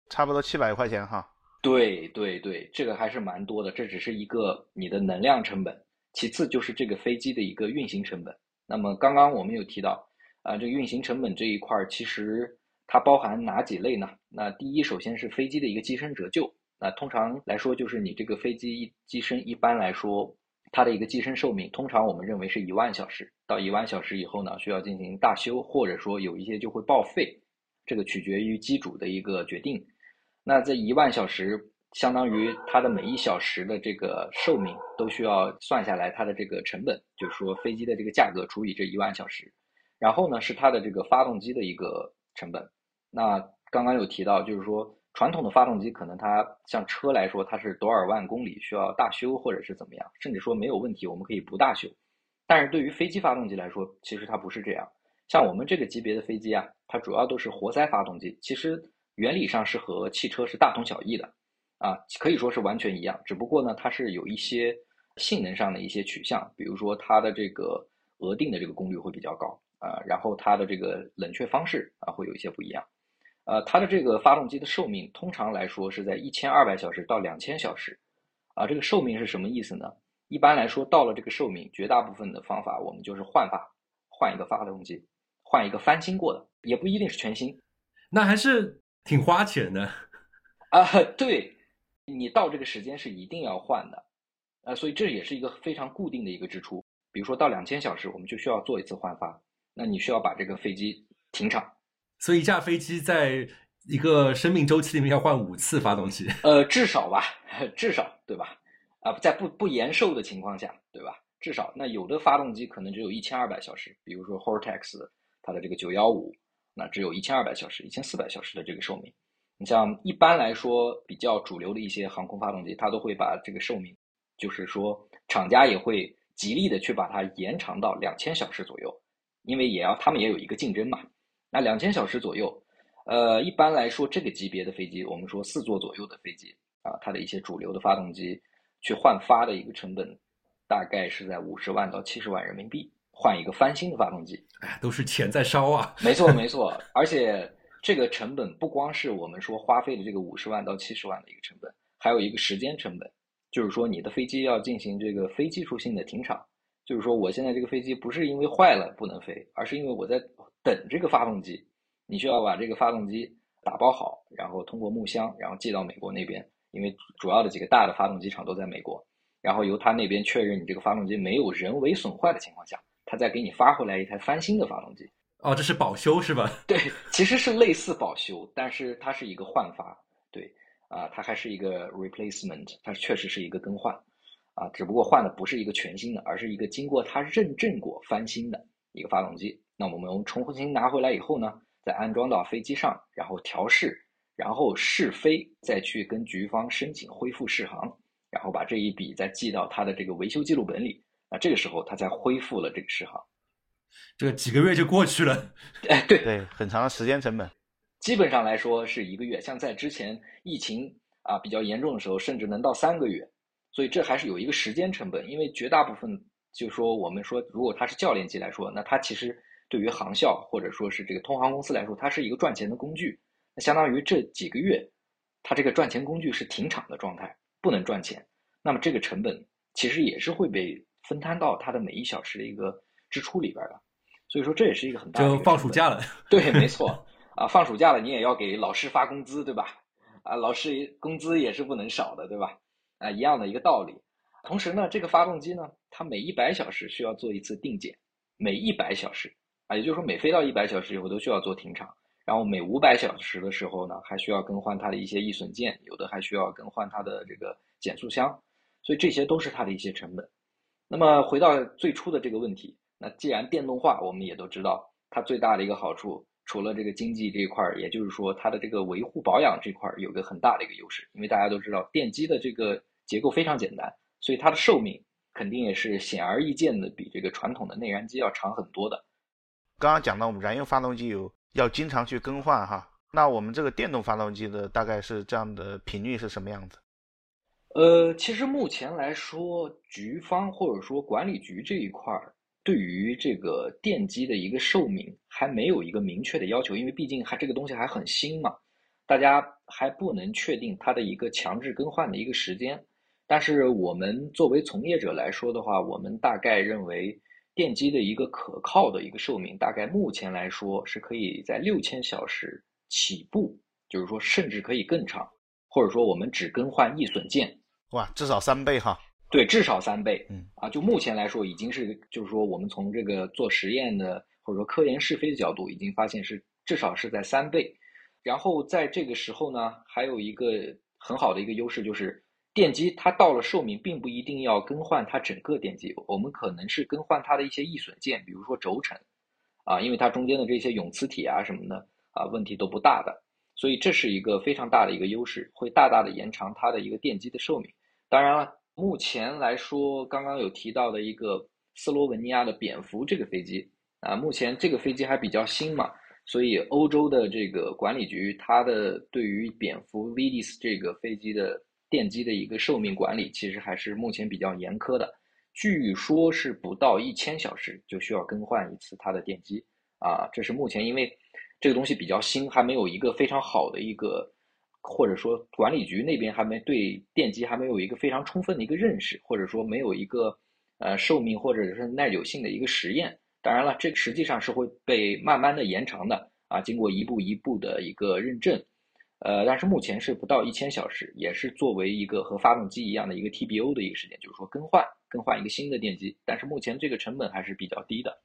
差不多七百块钱哈。对对对，这个还是蛮多的。这只是一个你的能量成本，其次就是这个飞机的一个运行成本。那么刚刚我们有提到，啊，这个运行成本这一块儿，其实它包含哪几类呢？那第一，首先是飞机的一个机身折旧。那通常来说，就是你这个飞机机身一般来说，它的一个机身寿命，通常我们认为是一万小时。到一万小时以后呢，需要进行大修，或者说有一些就会报废，这个取决于机主的一个决定。那这一万小时。相当于它的每一小时的这个寿命都需要算下来，它的这个成本，就是说飞机的这个价格除以这一万小时，然后呢是它的这个发动机的一个成本。那刚刚有提到，就是说传统的发动机可能它像车来说，它是多少万公里需要大修或者是怎么样，甚至说没有问题，我们可以不大修。但是对于飞机发动机来说，其实它不是这样。像我们这个级别的飞机啊，它主要都是活塞发动机，其实原理上是和汽车是大同小异的。啊，可以说是完全一样，只不过呢，它是有一些性能上的一些取向，比如说它的这个额定的这个功率会比较高啊，然后它的这个冷却方式啊会有一些不一样，呃，它的这个发动机的寿命通常来说是在一千二百小时到两千小时，啊，这个寿命是什么意思呢？一般来说，到了这个寿命，绝大部分的方法我们就是换发，换一个发动机，换一个翻新过的，也不一定是全新，那还是挺花钱的啊，[LAUGHS] 对。你到这个时间是一定要换的，呃，所以这也是一个非常固定的一个支出。比如说到两千小时，我们就需要做一次换发，那你需要把这个飞机停场，所以一架飞机在一个生命周期里面要换五次发动机。[LAUGHS] 呃，至少吧，[LAUGHS] 至少对吧？啊，在不不延寿的情况下，对吧？至少那有的发动机可能只有一千二百小时，比如说 Hortex 它的这个九幺五，那只有一千二百小时、一千四百小时的这个寿命。你像一般来说比较主流的一些航空发动机，它都会把这个寿命，就是说厂家也会极力的去把它延长到两千小时左右，因为也要他们也有一个竞争嘛。那两千小时左右，呃，一般来说这个级别的飞机，我们说四座左右的飞机啊，它的一些主流的发动机去换发的一个成本，大概是在五十万到七十万人民币换一个翻新的发动机。哎，都是钱在烧啊！没错没 [LAUGHS] 错，而且。这个成本不光是我们说花费的这个五十万到七十万的一个成本，还有一个时间成本，就是说你的飞机要进行这个非技术性的停场，就是说我现在这个飞机不是因为坏了不能飞，而是因为我在等这个发动机，你需要把这个发动机打包好，然后通过木箱，然后寄到美国那边，因为主要的几个大的发动机厂都在美国，然后由他那边确认你这个发动机没有人为损坏的情况下，他再给你发回来一台翻新的发动机。哦，这是保修是吧？对，其实是类似保修，但是它是一个换发，对，啊，它还是一个 replacement，它确实是一个更换，啊，只不过换的不是一个全新的，而是一个经过它认证过翻新的一个发动机。那我们重新拿回来以后呢，再安装到飞机上，然后调试，然后试飞，再去跟局方申请恢复试航，然后把这一笔再记到他的这个维修记录本里，那这个时候他才恢复了这个试航。这个几个月就过去了，[LAUGHS] 哎，对对，很长的时间成本。基本上来说是一个月，像在之前疫情啊比较严重的时候，甚至能到三个月。所以这还是有一个时间成本，因为绝大部分就说我们说，如果他是教练机来说，那它其实对于航校或者说是这个通航公司来说，它是一个赚钱的工具。那相当于这几个月，它这个赚钱工具是停产的状态，不能赚钱。那么这个成本其实也是会被分摊到它的每一小时的一个支出里边的。所以说这也是一个很大的。就放暑假了。对，没错啊，放暑假了，你也要给老师发工资，对吧？啊，老师工资也是不能少的，对吧？啊，一样的一个道理。同时呢，这个发动机呢，它每一百小时需要做一次定检，每一百小时啊，也就是说每飞到一百小时以后都需要做停场，然后每五百小时的时候呢，还需要更换它的一些易损件，有的还需要更换它的这个减速箱，所以这些都是它的一些成本。那么回到最初的这个问题。那既然电动化，我们也都知道，它最大的一个好处，除了这个经济这一块儿，也就是说它的这个维护保养这块儿有个很大的一个优势。因为大家都知道，电机的这个结构非常简单，所以它的寿命肯定也是显而易见的比这个传统的内燃机要长很多的。刚刚讲到我们燃油发动机有要经常去更换哈，那我们这个电动发动机的大概是这样的频率是什么样子？呃，其实目前来说，局方或者说管理局这一块儿。对于这个电机的一个寿命还没有一个明确的要求，因为毕竟还这个东西还很新嘛，大家还不能确定它的一个强制更换的一个时间。但是我们作为从业者来说的话，我们大概认为电机的一个可靠的一个寿命，大概目前来说是可以在六千小时起步，就是说甚至可以更长，或者说我们只更换易损件，哇，至少三倍哈。对，至少三倍。嗯啊，就目前来说，已经是就是说，我们从这个做实验的或者说科研试飞的角度，已经发现是至少是在三倍。然后在这个时候呢，还有一个很好的一个优势就是，电机它到了寿命，并不一定要更换它整个电机，我们可能是更换它的一些易损件，比如说轴承，啊，因为它中间的这些永磁体啊什么的啊问题都不大的，所以这是一个非常大的一个优势，会大大的延长它的一个电机的寿命。当然了。目前来说，刚刚有提到的一个斯洛文尼亚的蝙蝠这个飞机啊，目前这个飞机还比较新嘛，所以欧洲的这个管理局它的对于蝙蝠 Vidis 这个飞机的电机的一个寿命管理，其实还是目前比较严苛的。据说是不到一千小时就需要更换一次它的电机啊，这是目前因为这个东西比较新，还没有一个非常好的一个。或者说管理局那边还没对电机还没有一个非常充分的一个认识，或者说没有一个呃寿命或者是耐久性的一个实验。当然了，这个实际上是会被慢慢的延长的啊，经过一步一步的一个认证。呃，但是目前是不到一千小时，也是作为一个和发动机一样的一个 TBO 的一个时间，就是说更换更换一个新的电机。但是目前这个成本还是比较低的。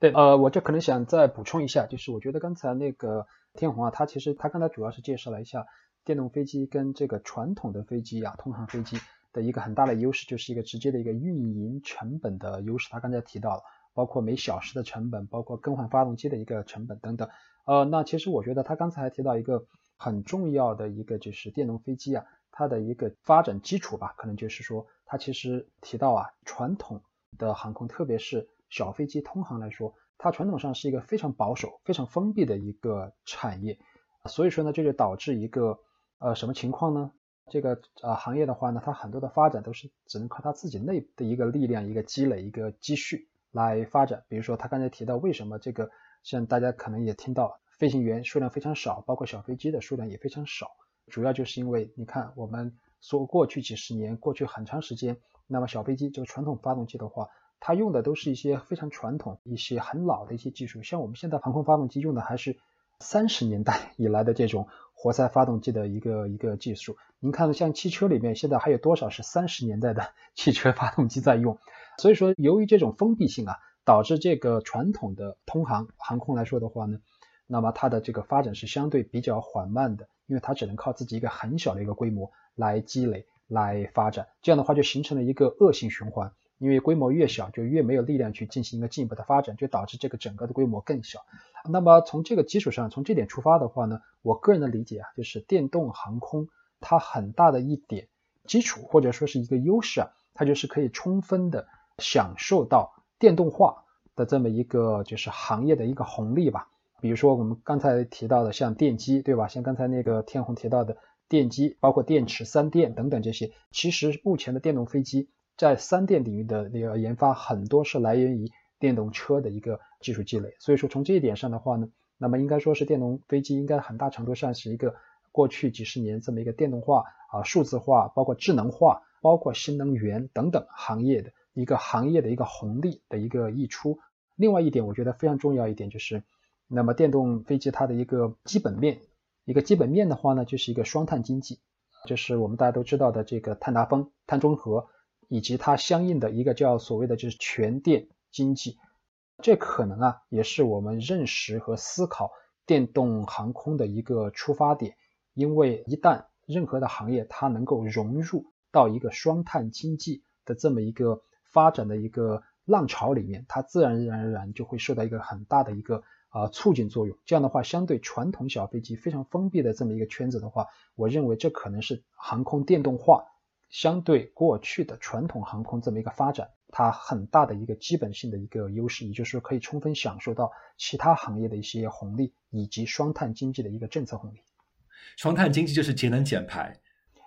对，呃，我这可能想再补充一下，就是我觉得刚才那个天虹啊，他其实他刚才主要是介绍了一下电动飞机跟这个传统的飞机啊，通航飞机的一个很大的优势，就是一个直接的一个运营成本的优势。他刚才提到了，包括每小时的成本，包括更换发动机的一个成本等等。呃，那其实我觉得他刚才还提到一个很重要的一个，就是电动飞机啊，它的一个发展基础吧，可能就是说，它其实提到啊，传统的航空，特别是小飞机通航来说，它传统上是一个非常保守、非常封闭的一个产业，所以说呢，这就导致一个呃什么情况呢？这个呃行业的话呢，它很多的发展都是只能靠它自己内部的一个力量、一个积累、一个积蓄来发展。比如说他刚才提到，为什么这个像大家可能也听到，飞行员数量非常少，包括小飞机的数量也非常少，主要就是因为你看我们说过去几十年、过去很长时间，那么小飞机这个传统发动机的话。它用的都是一些非常传统、一些很老的一些技术，像我们现在航空发动机用的还是三十年代以来的这种活塞发动机的一个一个技术。您看，像汽车里面现在还有多少是三十年代的 [LAUGHS] 汽车发动机在用？所以说，由于这种封闭性啊，导致这个传统的通航航空来说的话呢，那么它的这个发展是相对比较缓慢的，因为它只能靠自己一个很小的一个规模来积累、来发展，这样的话就形成了一个恶性循环。因为规模越小，就越没有力量去进行一个进一步的发展，就导致这个整个的规模更小。那么从这个基础上，从这点出发的话呢，我个人的理解啊，就是电动航空它很大的一点基础或者说是一个优势啊，它就是可以充分的享受到电动化的这么一个就是行业的一个红利吧。比如说我们刚才提到的像电机，对吧？像刚才那个天虹提到的电机，包括电池、三电等等这些，其实目前的电动飞机。在三电领域的那个研发，很多是来源于电动车的一个技术积累。所以说，从这一点上的话呢，那么应该说是电动飞机应该很大程度上是一个过去几十年这么一个电动化啊、数字化、包括智能化、包括新能源等等行业的一个行业的一个红利的一个溢出。另外一点，我觉得非常重要一点就是，那么电动飞机它的一个基本面，一个基本面的话呢，就是一个双碳经济，就是我们大家都知道的这个碳达峰、碳中和。以及它相应的一个叫所谓的就是全电经济，这可能啊也是我们认识和思考电动航空的一个出发点。因为一旦任何的行业它能够融入到一个双碳经济的这么一个发展的一个浪潮里面，它自然而然就会受到一个很大的一个啊促进作用。这样的话，相对传统小飞机非常封闭的这么一个圈子的话，我认为这可能是航空电动化。相对过去的传统航空这么一个发展，它很大的一个基本性的一个优势，也就是说可以充分享受到其他行业的一些红利，以及双碳经济的一个政策红利。双碳经济就是节能减排。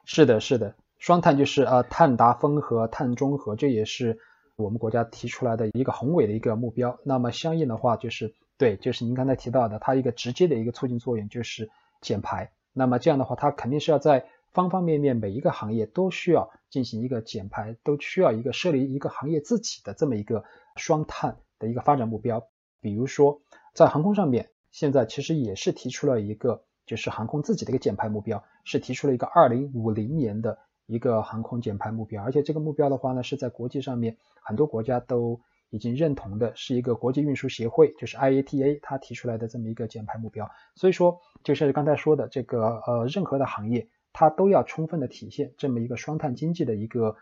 是的，是的，双碳就是呃碳达峰和碳中和，这也是我们国家提出来的一个宏伟的一个目标。那么相应的话，就是对，就是您刚才提到的，它一个直接的一个促进作用就是减排。那么这样的话，它肯定是要在方方面面每一个行业都需要进行一个减排，都需要一个设立一个行业自己的这么一个双碳的一个发展目标。比如说在航空上面，现在其实也是提出了一个就是航空自己的一个减排目标，是提出了一个二零五零年的一个航空减排目标。而且这个目标的话呢，是在国际上面很多国家都已经认同的，是一个国际运输协会，就是 IATA 它提出来的这么一个减排目标。所以说，就是刚才说的这个呃，任何的行业。它都要充分的体现这么一个双碳经济的一个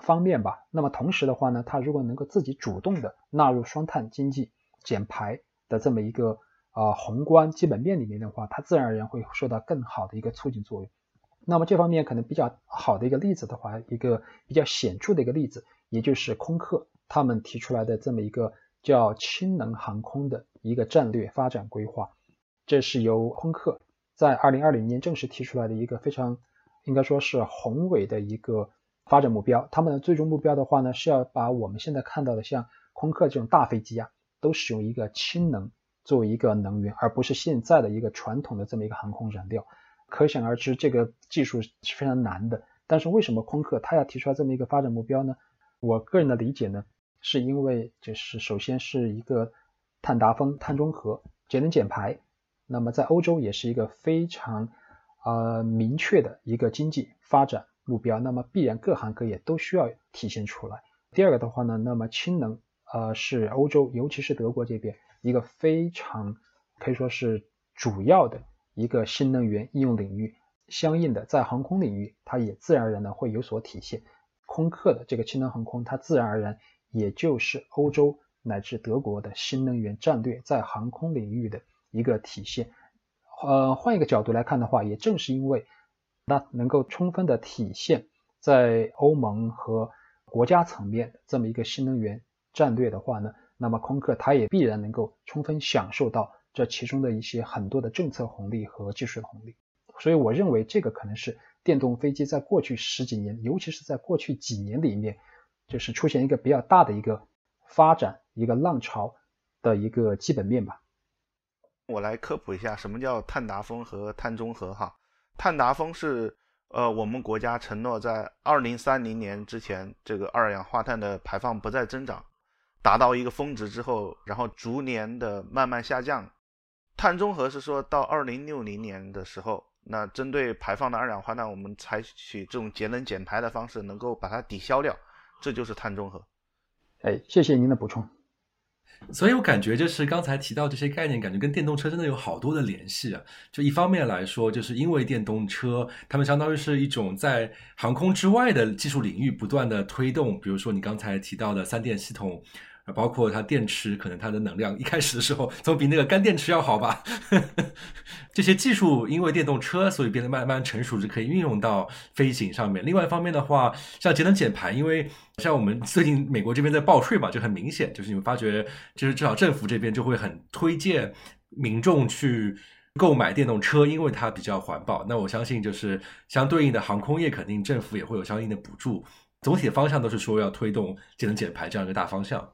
方面吧。那么同时的话呢，它如果能够自己主动的纳入双碳经济减排的这么一个呃宏观基本面里面的话，它自然而然会受到更好的一个促进作用。那么这方面可能比较好的一个例子的话，一个比较显著的一个例子，也就是空客他们提出来的这么一个叫氢能航空的一个战略发展规划，这是由空客。在二零二零年正式提出来的一个非常应该说是宏伟的一个发展目标。他们的最终目标的话呢，是要把我们现在看到的像空客这种大飞机啊，都使用一个氢能作为一个能源，而不是现在的一个传统的这么一个航空燃料。可想而知，这个技术是非常难的。但是为什么空客它要提出来这么一个发展目标呢？我个人的理解呢，是因为就是首先是一个碳达峰、碳中和、节能减排。那么在欧洲也是一个非常呃明确的一个经济发展目标，那么必然各行各业都需要体现出来。第二个的话呢，那么氢能呃，是欧洲，尤其是德国这边一个非常可以说是主要的一个新能源应用领域。相应的，在航空领域，它也自然而然的会有所体现。空客的这个氢能航空，它自然而然也就是欧洲乃至德国的新能源战略在航空领域的一个体现。呃，换一个角度来看的话，也正是因为那能够充分的体现在欧盟和国家层面这么一个新能源战略的话呢，那么空客它也必然能够充分享受到这其中的一些很多的政策红利和技术红利。所以我认为这个可能是电动飞机在过去十几年，尤其是在过去几年里面，就是出现一个比较大的一个发展一个浪潮的一个基本面吧。我来科普一下什么叫碳达峰和碳中和哈。碳达峰是呃我们国家承诺在二零三零年之前，这个二氧化碳的排放不再增长，达到一个峰值之后，然后逐年的慢慢下降。碳中和是说到二零六零年的时候。那针对排放的二氧化碳，我们采取这种节能减排的方式，能够把它抵消掉，这就是碳中和。哎，谢谢您的补充。所以我感觉就是刚才提到这些概念，感觉跟电动车真的有好多的联系啊。就一方面来说，就是因为电动车，它们相当于是一种在航空之外的技术领域不断的推动，比如说你刚才提到的三电系统。包括它电池，可能它的能量一开始的时候总比那个干电池要好吧？[LAUGHS] 这些技术因为电动车，所以变得慢慢成熟，就可以运用到飞行上面。另外一方面的话，像节能减排，因为像我们最近美国这边在报税嘛，就很明显，就是你们发觉，就是至少政府这边就会很推荐民众去购买电动车，因为它比较环保。那我相信，就是相对应的航空业，肯定政府也会有相应的补助。总体的方向都是说要推动节能减排这样一个大方向。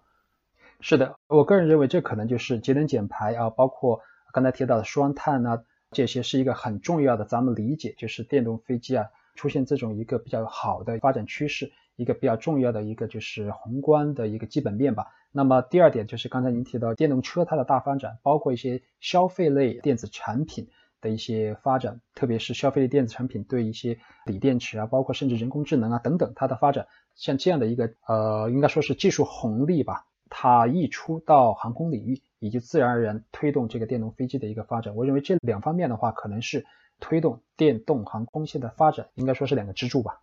是的，我个人认为这可能就是节能减排啊，包括刚才提到的双碳啊，这些是一个很重要的，咱们理解就是电动飞机啊出现这种一个比较好的发展趋势，一个比较重要的一个就是宏观的一个基本面吧。那么第二点就是刚才您提到电动车它的大发展，包括一些消费类电子产品的一些发展，特别是消费类电子产品对一些锂电池啊，包括甚至人工智能啊等等它的发展，像这样的一个呃，应该说是技术红利吧。它溢出到航空领域，以及自然而然推动这个电动飞机的一个发展。我认为这两方面的话，可能是推动电动航空线的发展，应该说是两个支柱吧。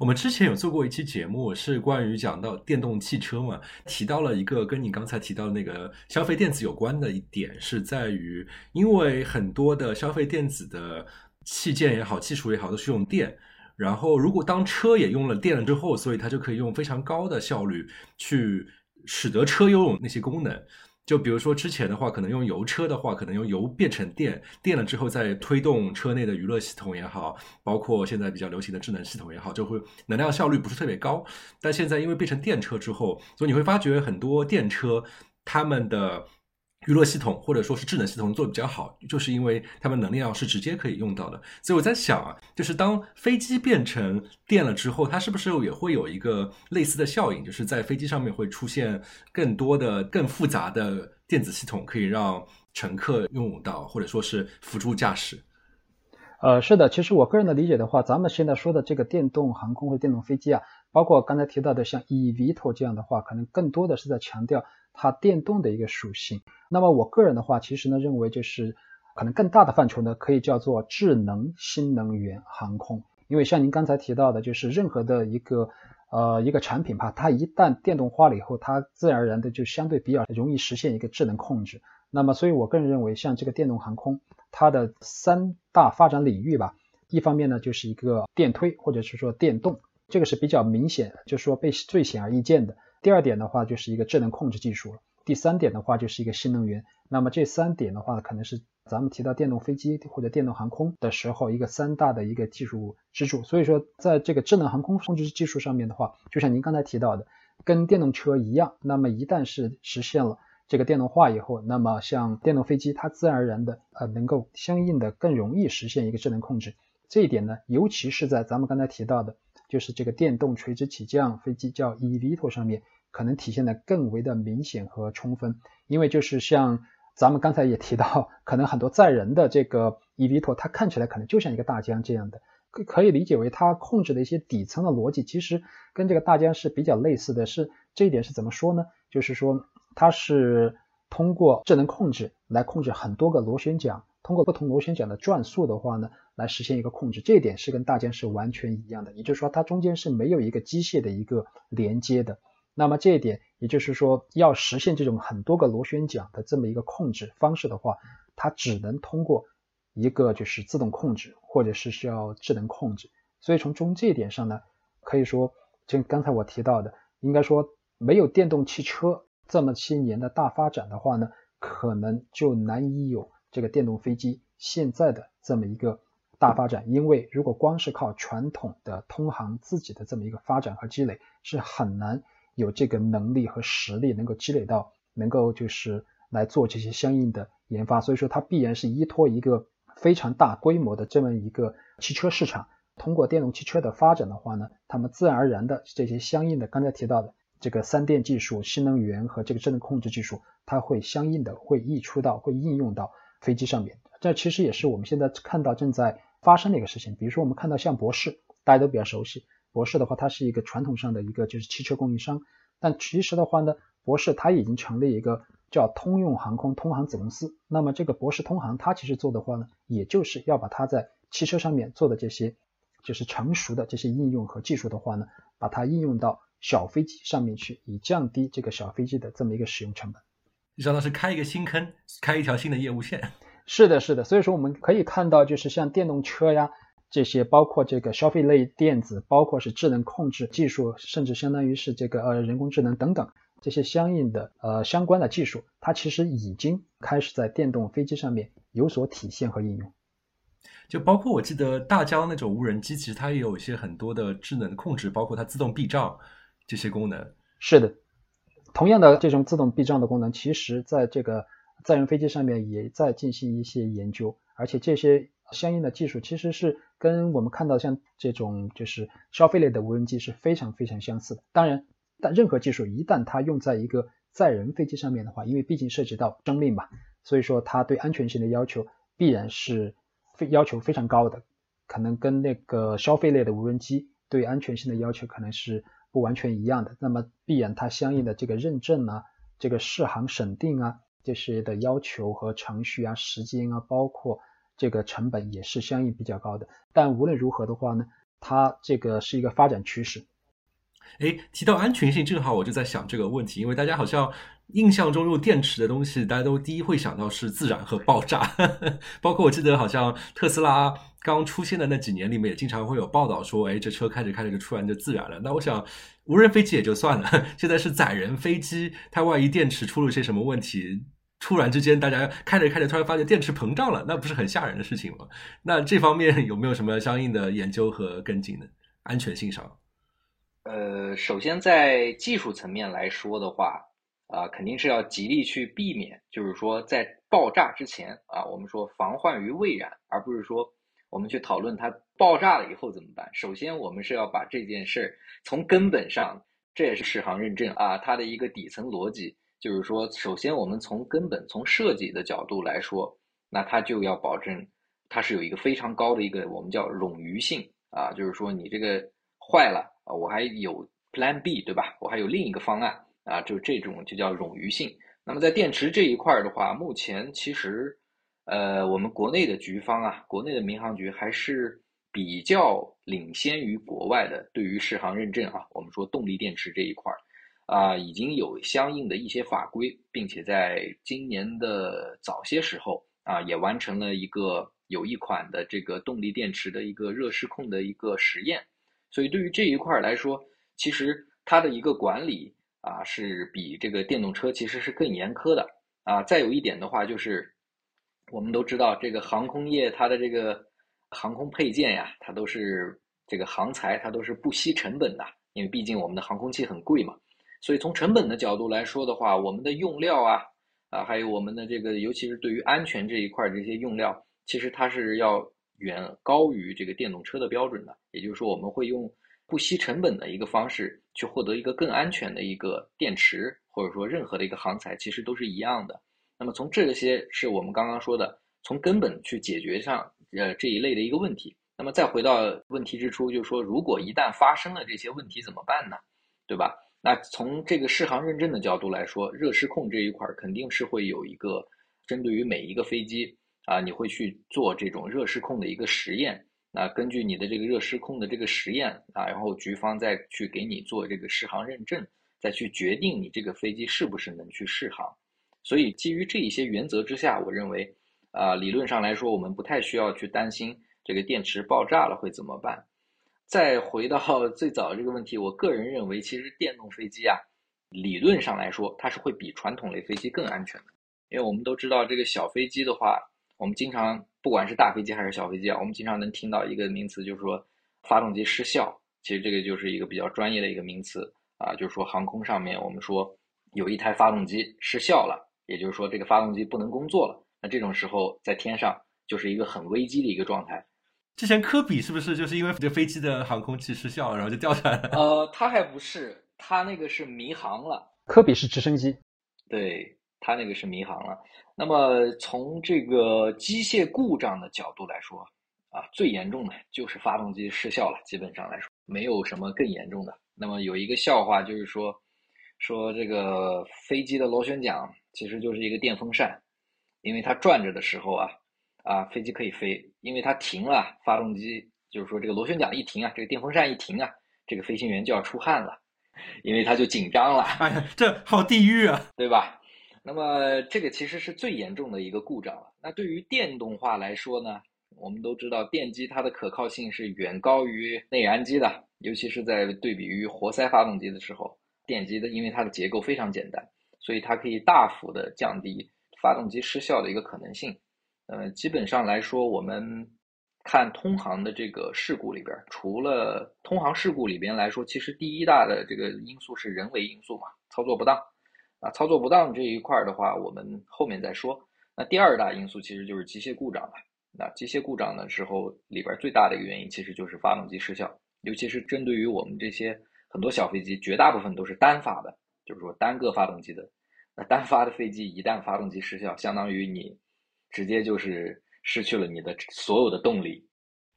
我们之前有做过一期节目，是关于讲到电动汽车嘛，提到了一个跟你刚才提到的那个消费电子有关的一点，是在于因为很多的消费电子的器件也好，技术也好，都是用电。然后如果当车也用了电了之后，所以它就可以用非常高的效率去。使得车拥有那些功能，就比如说之前的话，可能用油车的话，可能用油变成电，电了之后再推动车内的娱乐系统也好，包括现在比较流行的智能系统也好，就会能量效率不是特别高。但现在因为变成电车之后，所以你会发觉很多电车他们的。娱乐系统或者说是智能系统做的比较好，就是因为它们能量是直接可以用到的。所以我在想啊，就是当飞机变成电了之后，它是不是也会有一个类似的效应，就是在飞机上面会出现更多的、更复杂的电子系统，可以让乘客用到，或者说是辅助驾驶。呃，是的，其实我个人的理解的话，咱们现在说的这个电动航空或电动飞机啊，包括刚才提到的像 eVTOL 这样的话，可能更多的是在强调。它电动的一个属性，那么我个人的话，其实呢认为就是可能更大的范畴呢，可以叫做智能新能源航空。因为像您刚才提到的，就是任何的一个呃一个产品吧，它一旦电动化了以后，它自然而然的就相对比较容易实现一个智能控制。那么，所以我个人认为，像这个电动航空，它的三大发展领域吧，一方面呢就是一个电推或者是说电动，这个是比较明显，就是说被最显而易见的。第二点的话就是一个智能控制技术了，第三点的话就是一个新能源。那么这三点的话，可能是咱们提到电动飞机或者电动航空的时候一个三大的一个技术支柱。所以说，在这个智能航空控制技术上面的话，就像您刚才提到的，跟电动车一样，那么一旦是实现了这个电动化以后，那么像电动飞机，它自然而然的呃能够相应的更容易实现一个智能控制。这一点呢，尤其是在咱们刚才提到的。就是这个电动垂直起降飞机叫 eVTOL 上面，可能体现的更为的明显和充分。因为就是像咱们刚才也提到，可能很多载人的这个 eVTOL，它看起来可能就像一个大疆这样的，可可以理解为它控制的一些底层的逻辑，其实跟这个大疆是比较类似的，是这一点是怎么说呢？就是说它是通过智能控制来控制很多个螺旋桨，通过不同螺旋桨的转速的话呢，来实现一个控制。这一点是跟大件是完全一样的，也就是说它中间是没有一个机械的一个连接的。那么这一点，也就是说要实现这种很多个螺旋桨的这么一个控制方式的话，它只能通过一个就是自动控制，或者是需要智能控制。所以从中这一点上呢，可以说，就刚才我提到的，应该说没有电动汽车这么些年的大发展的话呢，可能就难以有这个电动飞机现在的这么一个大发展。因为如果光是靠传统的通航自己的这么一个发展和积累，是很难有这个能力和实力能够积累到能够就是来做这些相应的研发。所以说，它必然是依托一个非常大规模的这么一个汽车市场。通过电动汽车的发展的话呢，他们自然而然的这些相应的刚才提到的这个三电技术、新能源和这个智能控制技术，它会相应的会溢出到、会应用到飞机上面。这其实也是我们现在看到正在发生的一个事情。比如说，我们看到像博世，大家都比较熟悉。博世的话，它是一个传统上的一个就是汽车供应商，但其实的话呢，博世它已经成立一个叫通用航空通航子公司。那么这个博世通航，它其实做的话呢，也就是要把它在汽车上面做的这些。就是成熟的这些应用和技术的话呢，把它应用到小飞机上面去，以降低这个小飞机的这么一个使用成本。相当是开一个新坑，开一条新的业务线。是的，是的。所以说我们可以看到，就是像电动车呀这些，包括这个消费类电子，包括是智能控制技术，甚至相当于是这个呃人工智能等等这些相应的呃相关的技术，它其实已经开始在电动飞机上面有所体现和应用。就包括我记得大疆那种无人机，其实它也有一些很多的智能控制，包括它自动避障这些功能。是的，同样的这种自动避障的功能，其实在这个载人飞机上面也在进行一些研究，而且这些相应的技术其实是跟我们看到像这种就是消费类的无人机是非常非常相似的。当然，但任何技术一旦它用在一个载人飞机上面的话，因为毕竟涉及到生命嘛，所以说它对安全性的要求必然是。非要求非常高的，可能跟那个消费类的无人机对安全性的要求可能是不完全一样的。那么必然它相应的这个认证啊、这个试航审定啊这些的要求和程序啊、时间啊，包括这个成本也是相应比较高的。但无论如何的话呢，它这个是一个发展趋势。哎，提到安全性，正好我就在想这个问题，因为大家好像。印象中用电池的东西，大家都第一会想到是自燃和爆炸。[LAUGHS] 包括我记得，好像特斯拉刚出现的那几年里面，也经常会有报道说，哎，这车开着开着就突然就自燃了。那我想，无人飞机也就算了，现在是载人飞机，它万一电池出了些什么问题，突然之间大家开着开着突然发现电池膨胀了，那不是很吓人的事情吗？那这方面有没有什么相应的研究和跟进呢？安全性上？呃，首先在技术层面来说的话。啊，肯定是要极力去避免，就是说在爆炸之前啊，我们说防患于未然，而不是说我们去讨论它爆炸了以后怎么办。首先，我们是要把这件事儿从根本上，这也是适航认证啊，它的一个底层逻辑，就是说，首先我们从根本从设计的角度来说，那它就要保证它是有一个非常高的一个我们叫冗余性啊，就是说你这个坏了啊，我还有 Plan B 对吧？我还有另一个方案。啊，就这种就叫冗余性。那么在电池这一块的话，目前其实，呃，我们国内的局方啊，国内的民航局还是比较领先于国外的。对于适航认证啊，我们说动力电池这一块啊，已经有相应的一些法规，并且在今年的早些时候啊，也完成了一个有一款的这个动力电池的一个热失控的一个实验。所以对于这一块来说，其实它的一个管理。啊，是比这个电动车其实是更严苛的啊。再有一点的话，就是我们都知道，这个航空业它的这个航空配件呀，它都是这个航材，它都是不惜成本的，因为毕竟我们的航空器很贵嘛。所以从成本的角度来说的话，我们的用料啊，啊，还有我们的这个，尤其是对于安全这一块这些用料，其实它是要远高于这个电动车的标准的。也就是说，我们会用。不惜成本的一个方式去获得一个更安全的一个电池，或者说任何的一个航材，其实都是一样的。那么从这些是我们刚刚说的，从根本去解决上呃这一类的一个问题。那么再回到问题之初，就是说如果一旦发生了这些问题怎么办呢？对吧？那从这个适航认证的角度来说，热失控这一块肯定是会有一个针对于每一个飞机啊，你会去做这种热失控的一个实验。那根据你的这个热失控的这个实验啊，然后局方再去给你做这个适航认证，再去决定你这个飞机是不是能去适航。所以基于这一些原则之下，我认为啊，理论上来说，我们不太需要去担心这个电池爆炸了会怎么办。再回到 [LAUGHS] 最早这个问题，我个人认为，其实电动飞机啊，理论上来说，它是会比传统类飞机更安全的，因为我们都知道，这个小飞机的话，我们经常。不管是大飞机还是小飞机啊，我们经常能听到一个名词，就是说发动机失效。其实这个就是一个比较专业的一个名词啊，就是说航空上面我们说有一台发动机失效了，也就是说这个发动机不能工作了。那这种时候在天上就是一个很危机的一个状态。之前科比是不是就是因为这飞机的航空器失效，然后就掉下来了？呃，他还不是，他那个是迷航了。科比是直升机，对他那个是迷航了。那么从这个机械故障的角度来说，啊，最严重的就是发动机失效了。基本上来说，没有什么更严重的。那么有一个笑话，就是说，说这个飞机的螺旋桨其实就是一个电风扇，因为它转着的时候啊，啊，飞机可以飞；因为它停了，发动机就是说这个螺旋桨一停啊，这个电风扇一停啊，这个飞行员就要出汗了，因为他就紧张了。哎呀，这好地狱啊，对吧？那么这个其实是最严重的一个故障了。那对于电动化来说呢，我们都知道电机它的可靠性是远高于内燃机的，尤其是在对比于活塞发动机的时候，电机的因为它的结构非常简单，所以它可以大幅的降低发动机失效的一个可能性。呃，基本上来说，我们看通航的这个事故里边，除了通航事故里边来说，其实第一大的这个因素是人为因素嘛，操作不当。啊，操作不当这一块儿的话，我们后面再说。那第二大因素其实就是机械故障了。那机械故障的时候，里边最大的一个原因其实就是发动机失效，尤其是针对于我们这些很多小飞机，绝大部分都是单发的，就是说单个发动机的。那单发的飞机一旦发动机失效，相当于你直接就是失去了你的所有的动力。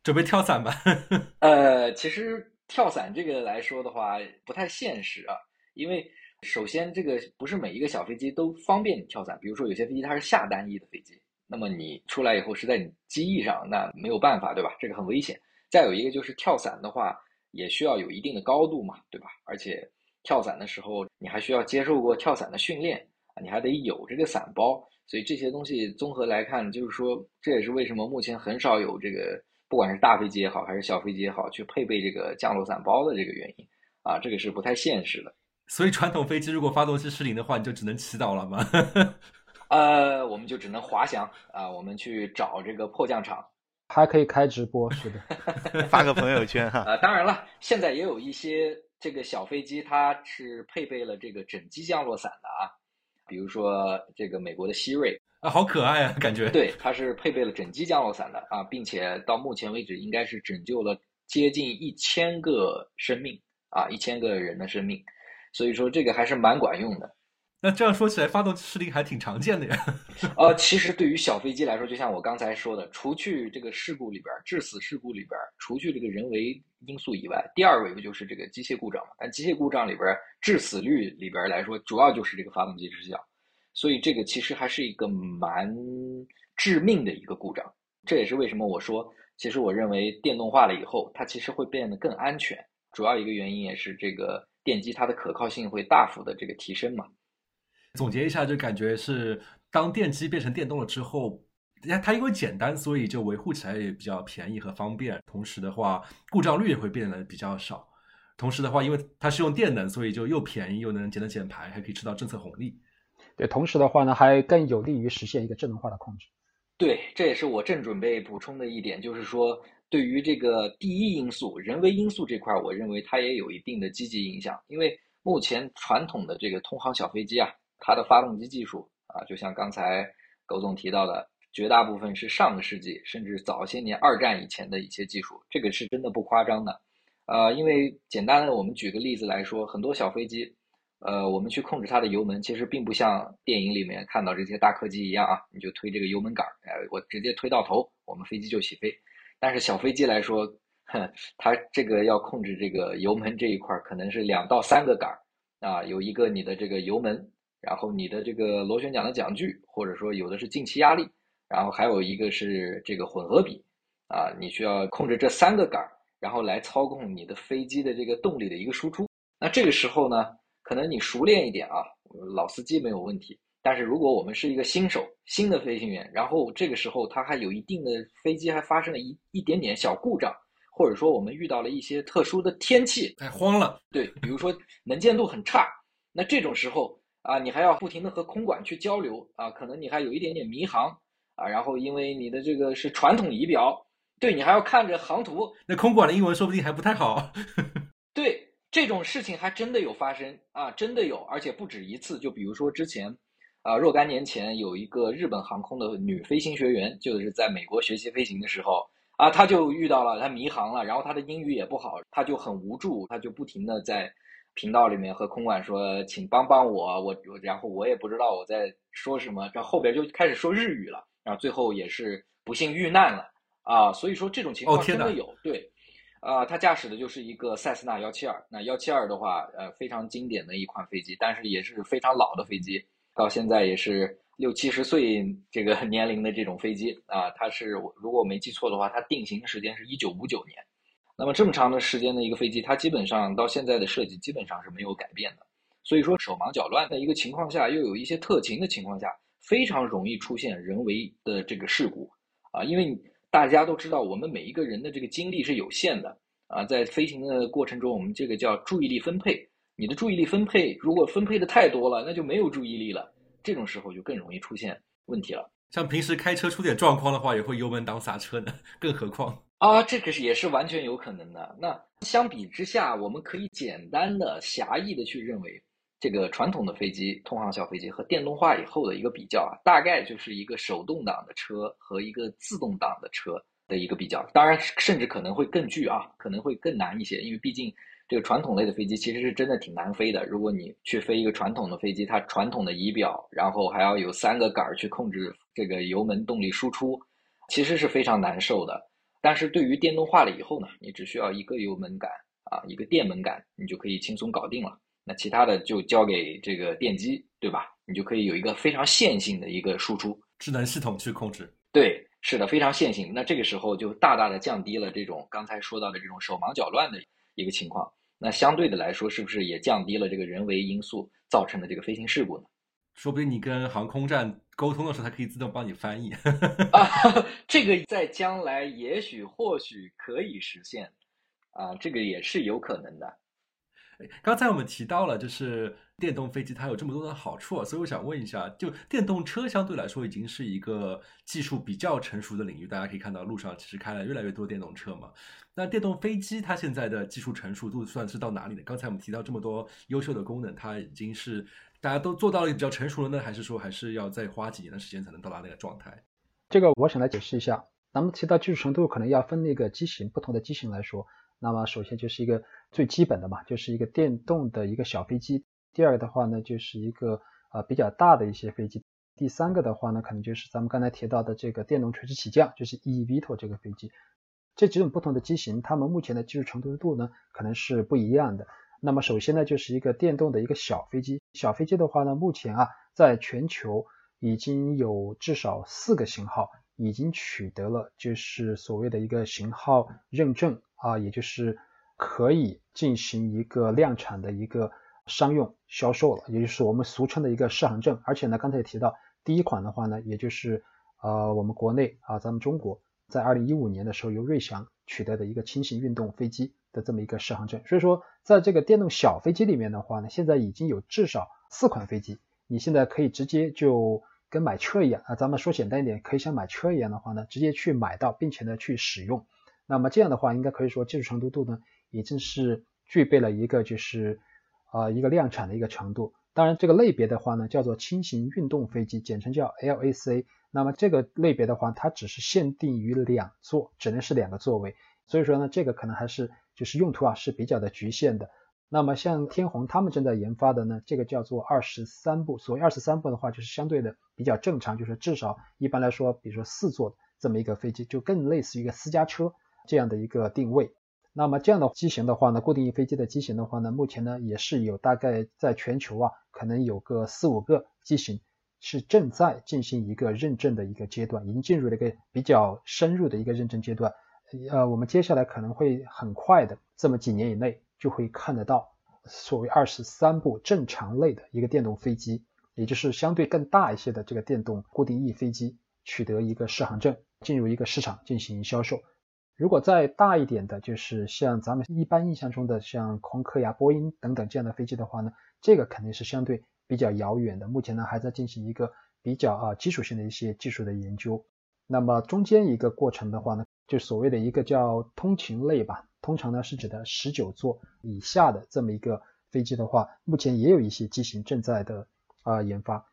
准备跳伞吧？[LAUGHS] 呃，其实跳伞这个来说的话，不太现实啊，因为。首先，这个不是每一个小飞机都方便你跳伞。比如说，有些飞机它是下单翼的飞机，那么你出来以后是在你机翼上，那没有办法，对吧？这个很危险。再有一个就是跳伞的话，也需要有一定的高度嘛，对吧？而且跳伞的时候，你还需要接受过跳伞的训练，你还得有这个伞包。所以这些东西综合来看，就是说，这也是为什么目前很少有这个，不管是大飞机也好，还是小飞机也好，去配备这个降落伞包的这个原因啊，这个是不太现实的。所以传统飞机如果发动机失灵的话，你就只能祈祷了吗？[LAUGHS] 呃，我们就只能滑翔啊，我们去找这个迫降场，还可以开直播，是的，[LAUGHS] 发个朋友圈哈。啊，当然了，现在也有一些这个小飞机，它是配备了这个整机降落伞的啊，比如说这个美国的希瑞啊，好可爱啊，感觉。对，它是配备了整机降落伞的啊，并且到目前为止应该是拯救了接近一千个生命啊，一千个人的生命。所以说这个还是蛮管用的。那这样说起来，发动机失灵还挺常见的呀。[LAUGHS] 呃，其实对于小飞机来说，就像我刚才说的，除去这个事故里边致死事故里边，除去这个人为因素以外，第二位不就是这个机械故障嘛？但机械故障里边致死率里边来说，主要就是这个发动机失效。所以这个其实还是一个蛮致命的一个故障。这也是为什么我说，其实我认为电动化了以后，它其实会变得更安全。主要一个原因也是这个。电机它的可靠性会大幅的这个提升嘛？总结一下，就感觉是当电机变成电动了之后，它它因为简单，所以就维护起来也比较便宜和方便。同时的话，故障率也会变得比较少。同时的话，因为它是用电能，所以就又便宜又能节能减排，还可以吃到政策红利。对，同时的话呢，还更有利于实现一个智能化的控制。对，这也是我正准备补充的一点，就是说。对于这个第一因素人为因素这块，我认为它也有一定的积极影响。因为目前传统的这个通航小飞机啊，它的发动机技术啊，就像刚才苟总提到的，绝大部分是上个世纪甚至早些年二战以前的一些技术，这个是真的不夸张的。呃，因为简单的我们举个例子来说，很多小飞机，呃，我们去控制它的油门，其实并不像电影里面看到这些大客机一样啊，你就推这个油门杆，哎，我直接推到头，我们飞机就起飞。但是小飞机来说，哼，它这个要控制这个油门这一块，可能是两到三个杆啊，有一个你的这个油门，然后你的这个螺旋桨的桨距，或者说有的是进气压力，然后还有一个是这个混合比，啊，你需要控制这三个杆，然后来操控你的飞机的这个动力的一个输出。那这个时候呢，可能你熟练一点啊，老司机没有问题。但是如果我们是一个新手、新的飞行员，然后这个时候他还有一定的飞机还发生了一一点点小故障，或者说我们遇到了一些特殊的天气，太慌了。对，比如说能见度很差，那这种时候啊，你还要不停的和空管去交流啊，可能你还有一点点迷航啊，然后因为你的这个是传统仪表，对你还要看着航图，那空管的英文说不定还不太好。对，这种事情还真的有发生啊，真的有，而且不止一次。就比如说之前。啊，若干年前有一个日本航空的女飞行学员，就是在美国学习飞行的时候，啊，她就遇到了，她迷航了，然后她的英语也不好，她就很无助，她就不停的在频道里面和空管说，请帮帮我，我，然后我也不知道我在说什么，然后后边就开始说日语了，然后最后也是不幸遇难了，啊，所以说这种情况真的有，对，啊，他驾驶的就是一个塞斯纳幺七二，那幺七二的话，呃，非常经典的一款飞机，但是也是非常老的飞机。到现在也是六七十岁这个 [LAUGHS] 年龄的这种飞机啊，它是如果我没记错的话，它定型的时间是一九五九年。那么这么长的时间的一个飞机，它基本上到现在的设计基本上是没有改变的。所以说手忙脚乱的一个情况下，又有一些特情的情况下，非常容易出现人为的这个事故啊。因为大家都知道，我们每一个人的这个精力是有限的啊，在飞行的过程中，我们这个叫注意力分配。你的注意力分配如果分配的太多了，那就没有注意力了。这种时候就更容易出现问题了。像平时开车出点状况的话，也会油门当刹车呢，更何况啊，这个是也是完全有可能的。那相比之下，我们可以简单的、狭义的去认为，这个传统的飞机、通航小飞机和电动化以后的一个比较啊，大概就是一个手动挡的车和一个自动挡的车的一个比较。当然，甚至可能会更巨啊，可能会更难一些，因为毕竟。这个传统类的飞机其实是真的挺难飞的。如果你去飞一个传统的飞机，它传统的仪表，然后还要有三个杆儿去控制这个油门动力输出，其实是非常难受的。但是对于电动化了以后呢，你只需要一个油门杆啊，一个电门杆，你就可以轻松搞定了。那其他的就交给这个电机，对吧？你就可以有一个非常线性的一个输出，智能系统去控制。对，是的，非常线性。那这个时候就大大的降低了这种刚才说到的这种手忙脚乱的。一个情况，那相对的来说，是不是也降低了这个人为因素造成的这个飞行事故呢？说不定你跟航空站沟通的时候，它可以自动帮你翻译。啊，[LAUGHS] 这个在将来也许或许可以实现，啊，这个也是有可能的。刚才我们提到了，就是电动飞机它有这么多的好处，所以我想问一下，就电动车相对来说已经是一个技术比较成熟的领域，大家可以看到路上其实开了越来越多电动车嘛。那电动飞机它现在的技术成熟度算是到哪里呢？刚才我们提到这么多优秀的功能，它已经是大家都做到了比较成熟了呢，还是说还是要再花几年的时间才能到达那个状态？这个我想来解释一下，咱们提到技术程度，可能要分那个机型，不同的机型来说。那么首先就是一个最基本的嘛，就是一个电动的一个小飞机。第二个的话呢，就是一个呃比较大的一些飞机。第三个的话呢，可能就是咱们刚才提到的这个电动垂直起降，就是 eVTOL 这个飞机。这几种不同的机型，它们目前的技术成熟度呢，可能是不一样的。那么首先呢，就是一个电动的一个小飞机。小飞机的话呢，目前啊，在全球已经有至少四个型号已经取得了就是所谓的一个型号认证。啊，也就是可以进行一个量产的一个商用销售了，也就是我们俗称的一个适航证。而且呢，刚才也提到，第一款的话呢，也就是呃我们国内啊，咱们中国在二零一五年的时候由瑞祥取得的一个轻型运动飞机的这么一个适航证。所以说，在这个电动小飞机里面的话呢，现在已经有至少四款飞机，你现在可以直接就跟买车一样啊，咱们说简单一点，可以像买车一样的话呢，直接去买到，并且呢去使用。那么这样的话，应该可以说技术成熟度呢，已经是具备了一个就是啊一个量产的一个程度。当然，这个类别的话呢，叫做轻型运动飞机，简称叫 LAC。那么这个类别的话，它只是限定于两座，只能是两个座位。所以说呢，这个可能还是就是用途啊是比较的局限的。那么像天虹他们正在研发的呢，这个叫做二十三部。所谓二十三部的话，就是相对的比较正常，就是至少一般来说，比如说四座这么一个飞机，就更类似于一个私家车。这样的一个定位，那么这样的机型的话呢，固定翼飞机的机型的话呢，目前呢也是有大概在全球啊，可能有个四五个机型是正在进行一个认证的一个阶段，已经进入了一个比较深入的一个认证阶段。呃，我们接下来可能会很快的，这么几年以内就会看得到所谓二十三部正常类的一个电动飞机，也就是相对更大一些的这个电动固定翼飞机取得一个适航证，进入一个市场进行销售。如果再大一点的，就是像咱们一般印象中的像空客呀、波音等等这样的飞机的话呢，这个肯定是相对比较遥远的。目前呢，还在进行一个比较啊基础性的一些技术的研究。那么中间一个过程的话呢，就所谓的一个叫通勤类吧，通常呢是指的十九座以下的这么一个飞机的话，目前也有一些机型正在的啊研发。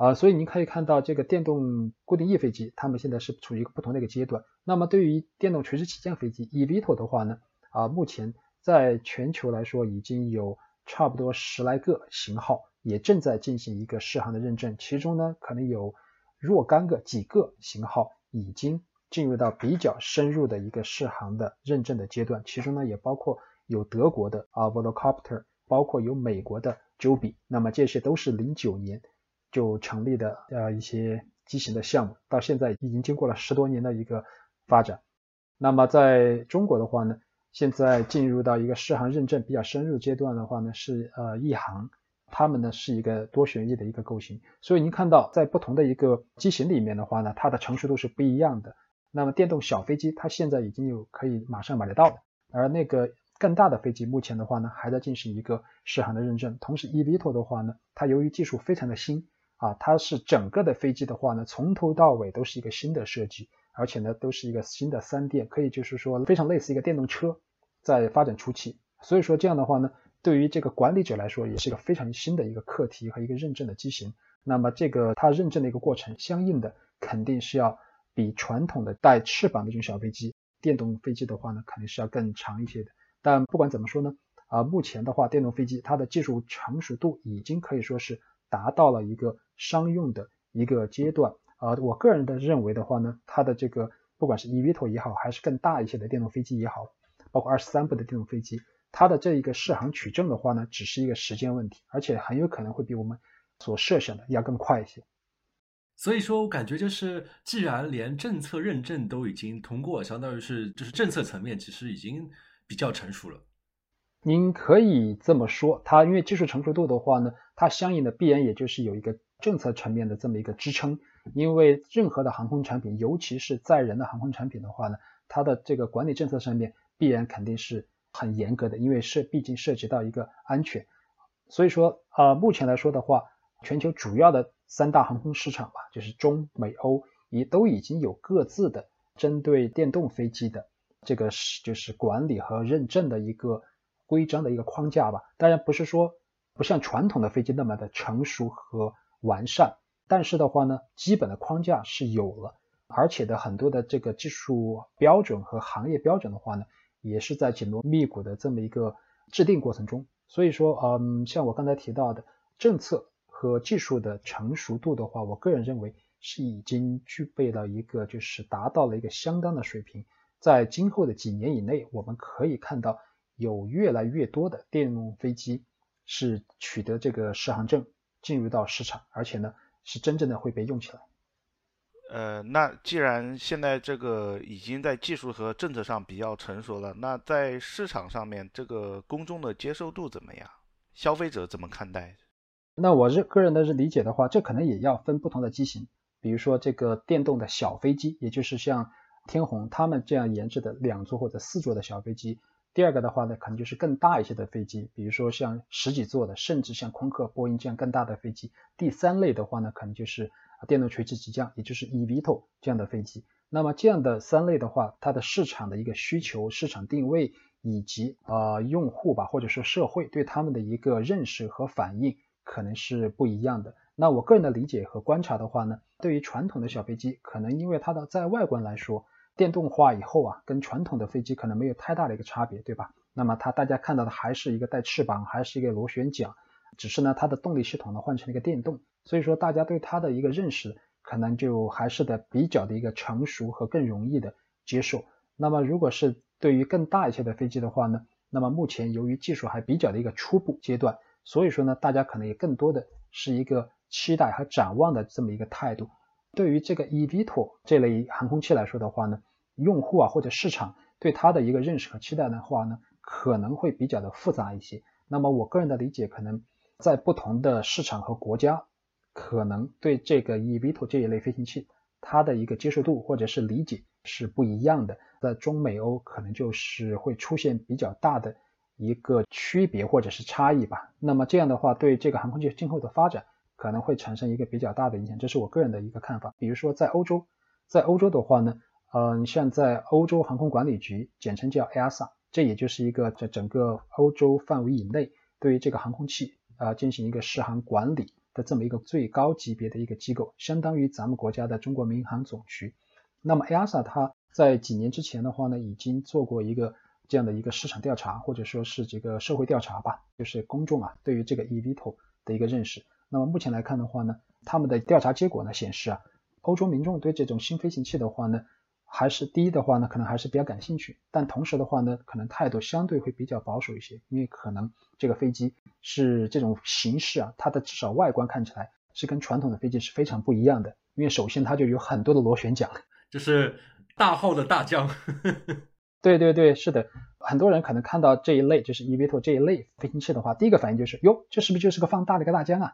啊，所以您可以看到这个电动固定翼飞机，它们现在是处于一个不同的一个阶段。那么对于电动垂直起降飞机 eVTOL 的话呢，啊，目前在全球来说已经有差不多十来个型号，也正在进行一个试航的认证。其中呢，可能有若干个几个型号已经进入到比较深入的一个试航的认证的阶段。其中呢，也包括有德国的啊 Volocopter，包括有美国的 Joby。那么这些都是零九年。就成立的呃一些机型的项目，到现在已经经过了十多年的一个发展。那么在中国的话呢，现在进入到一个适航认证比较深入阶段的话呢，是呃亿航，他们呢是一个多旋翼的一个构型。所以您看到在不同的一个机型里面的话呢，它的成熟度是不一样的。那么电动小飞机它现在已经有可以马上买得到的，而那个更大的飞机目前的话呢，还在进行一个适航的认证。同时 eVTOL 的话呢，它由于技术非常的新。啊，它是整个的飞机的话呢，从头到尾都是一个新的设计，而且呢，都是一个新的三电，可以就是说非常类似一个电动车在发展初期。所以说这样的话呢，对于这个管理者来说，也是一个非常新的一个课题和一个认证的机型。那么这个它认证的一个过程，相应的肯定是要比传统的带翅膀的这种小飞机、电动飞机的话呢，肯定是要更长一些的。但不管怎么说呢，啊，目前的话，电动飞机它的技术成熟度已经可以说是达到了一个。商用的一个阶段啊，我个人的认为的话呢，它的这个不管是 eVTOL 也好，还是更大一些的电动飞机也好，包括二十三部的电动飞机，它的这一个试航取证的话呢，只是一个时间问题，而且很有可能会比我们所设想的要更快一些。所以说我感觉就是，既然连政策认证都已经通过，相当于是就是政策层面其实已经比较成熟了。您可以这么说，它因为技术成熟度的话呢，它相应的必然也就是有一个。政策层面的这么一个支撑，因为任何的航空产品，尤其是载人的航空产品的话呢，它的这个管理政策上面必然肯定是很严格的，因为是毕竟涉及到一个安全。所以说，呃，目前来说的话，全球主要的三大航空市场吧，就是中美欧，也都已经有各自的针对电动飞机的这个是就是管理和认证的一个规章的一个框架吧。当然不是说不像传统的飞机那么的成熟和。完善，但是的话呢，基本的框架是有了，而且的很多的这个技术标准和行业标准的话呢，也是在紧锣密鼓的这么一个制定过程中。所以说，嗯，像我刚才提到的政策和技术的成熟度的话，我个人认为是已经具备了一个就是达到了一个相当的水平。在今后的几年以内，我们可以看到有越来越多的电动飞机是取得这个适航证。进入到市场，而且呢是真正的会被用起来。呃，那既然现在这个已经在技术和政策上比较成熟了，那在市场上面这个公众的接受度怎么样？消费者怎么看待？那我是个人的理解的话，这可能也要分不同的机型，比如说这个电动的小飞机，也就是像天虹他们这样研制的两座或者四座的小飞机。第二个的话呢，可能就是更大一些的飞机，比如说像十几座的，甚至像空客、波音这样更大的飞机。第三类的话呢，可能就是电动垂直起降，也就是 eVTOL 这样的飞机。那么这样的三类的话，它的市场的一个需求、市场定位以及呃用户吧，或者说社会对他们的一个认识和反应，可能是不一样的。那我个人的理解和观察的话呢，对于传统的小飞机，可能因为它的在外观来说，电动化以后啊，跟传统的飞机可能没有太大的一个差别，对吧？那么它大家看到的还是一个带翅膀，还是一个螺旋桨，只是呢它的动力系统呢换成了一个电动，所以说大家对它的一个认识可能就还是的比较的一个成熟和更容易的接受。那么如果是对于更大一些的飞机的话呢，那么目前由于技术还比较的一个初步阶段，所以说呢，大家可能也更多的是一个期待和展望的这么一个态度。对于这个 eVTOL 这类航空器来说的话呢，用户啊或者市场对它的一个认识和期待的话呢，可能会比较的复杂一些。那么我个人的理解，可能在不同的市场和国家，可能对这个 eVTOL 这一类飞行器，它的一个接受度或者是理解是不一样的。在中美欧可能就是会出现比较大的一个区别或者是差异吧。那么这样的话，对这个航空器今后的发展。可能会产生一个比较大的影响，这是我个人的一个看法。比如说在欧洲，在欧洲的话呢，嗯，像在欧洲航空管理局，简称叫 EASA，这也就是一个在整个欧洲范围以内，对于这个航空器啊进行一个试航管理的这么一个最高级别的一个机构，相当于咱们国家的中国民航总局。那么 EASA 它在几年之前的话呢，已经做过一个这样的一个市场调查，或者说是这个社会调查吧，就是公众啊对于这个 eVTOL 的一个认识。那么目前来看的话呢，他们的调查结果呢显示啊，欧洲民众对这种新飞行器的话呢，还是第一的话呢，可能还是比较感兴趣，但同时的话呢，可能态度相对会比较保守一些，因为可能这个飞机是这种形式啊，它的至少外观看起来是跟传统的飞机是非常不一样的，因为首先它就有很多的螺旋桨，[LAUGHS] 就是大号的大疆。[LAUGHS] 对对对，是的，很多人可能看到这一类就是 eVTOL 这一类飞行器的话，第一个反应就是哟，这是不是就是个放大的一个大疆啊？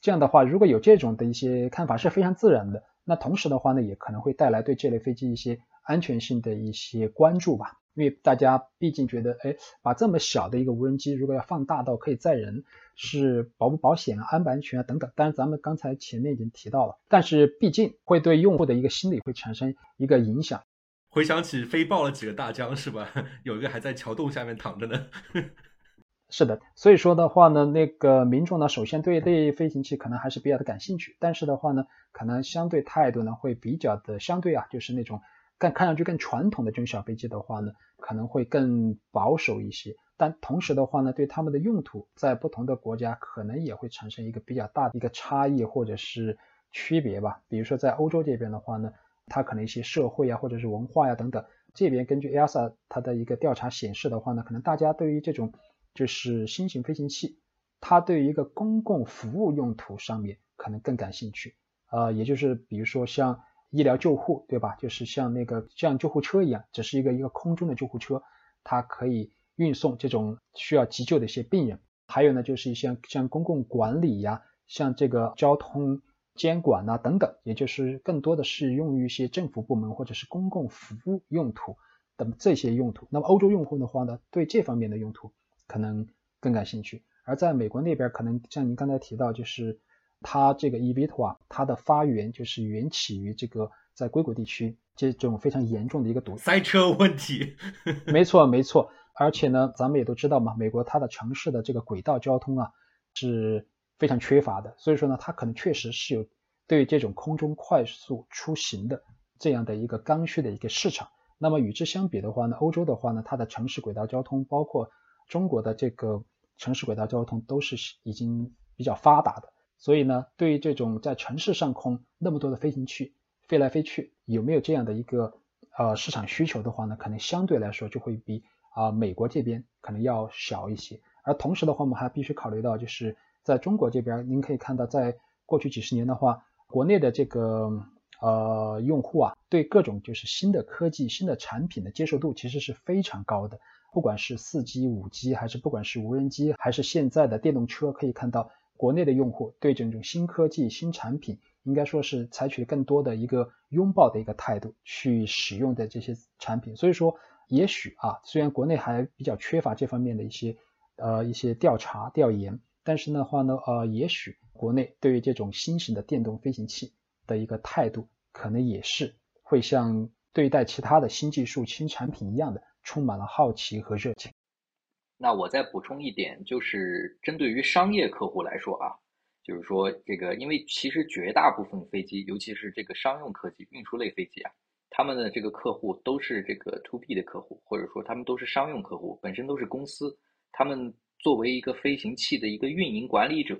这样的话，如果有这种的一些看法是非常自然的。那同时的话呢，也可能会带来对这类飞机一些安全性的一些关注吧。因为大家毕竟觉得，哎，把这么小的一个无人机，如果要放大到可以载人，是保不保险啊、安不安全啊等等。当然，咱们刚才前面已经提到了，但是毕竟会对用户的一个心理会产生一个影响。回想起飞爆了几个大疆是吧？[LAUGHS] 有一个还在桥洞下面躺着呢。是的，所以说的话呢，那个民众呢，首先对这飞行器可能还是比较的感兴趣，但是的话呢，可能相对态度呢会比较的相对啊，就是那种更看上去更传统的这种小飞机的话呢，可能会更保守一些。但同时的话呢，对他们的用途在不同的国家可能也会产生一个比较大的一个差异或者是区别吧。比如说在欧洲这边的话呢，它可能一些社会啊或者是文化呀等等，这边根据 EASA 它的一个调查显示的话呢，可能大家对于这种就是新型飞行器，它对于一个公共服务用途上面可能更感兴趣，呃，也就是比如说像医疗救护，对吧？就是像那个像救护车一样，只是一个一个空中的救护车，它可以运送这种需要急救的一些病人。还有呢，就是一些像公共管理呀，像这个交通监管呐等等，也就是更多的是用于一些政府部门或者是公共服务用途等这些用途。那么欧洲用户的话呢，对这方面的用途。可能更感兴趣，而在美国那边，可能像您刚才提到，就是它这个 eVTOL 啊，它的发源就是缘起于这个在硅谷地区这种非常严重的一个堵塞车问题。没错，没错。而且呢，咱们也都知道嘛，美国它的城市的这个轨道交通啊是非常缺乏的，所以说呢，它可能确实是有对这种空中快速出行的这样的一个刚需的一个市场。那么与之相比的话呢，欧洲的话呢，它的城市轨道交通包括中国的这个城市轨道交通都是已经比较发达的，所以呢，对于这种在城市上空那么多的飞行器飞来飞去，有没有这样的一个呃市场需求的话呢，可能相对来说就会比啊美国这边可能要小一些。而同时的话，我们还必须考虑到，就是在中国这边，您可以看到，在过去几十年的话，国内的这个呃用户啊，对各种就是新的科技、新的产品的接受度其实是非常高的。不管是四 G、五 G，还是不管是无人机，还是现在的电动车，可以看到国内的用户对这种新科技、新产品，应该说是采取更多的一个拥抱的一个态度去使用的这些产品。所以说，也许啊，虽然国内还比较缺乏这方面的一些呃一些调查调研，但是的话呢，呃，也许国内对于这种新型的电动飞行器的一个态度，可能也是会像对待其他的新技术、新产品一样的。充满了好奇和热情。那我再补充一点，就是针对于商业客户来说啊，就是说这个，因为其实绝大部分飞机，尤其是这个商用客机、运输类飞机啊，他们的这个客户都是这个 to B 的客户，或者说他们都是商用客户，本身都是公司，他们作为一个飞行器的一个运营管理者，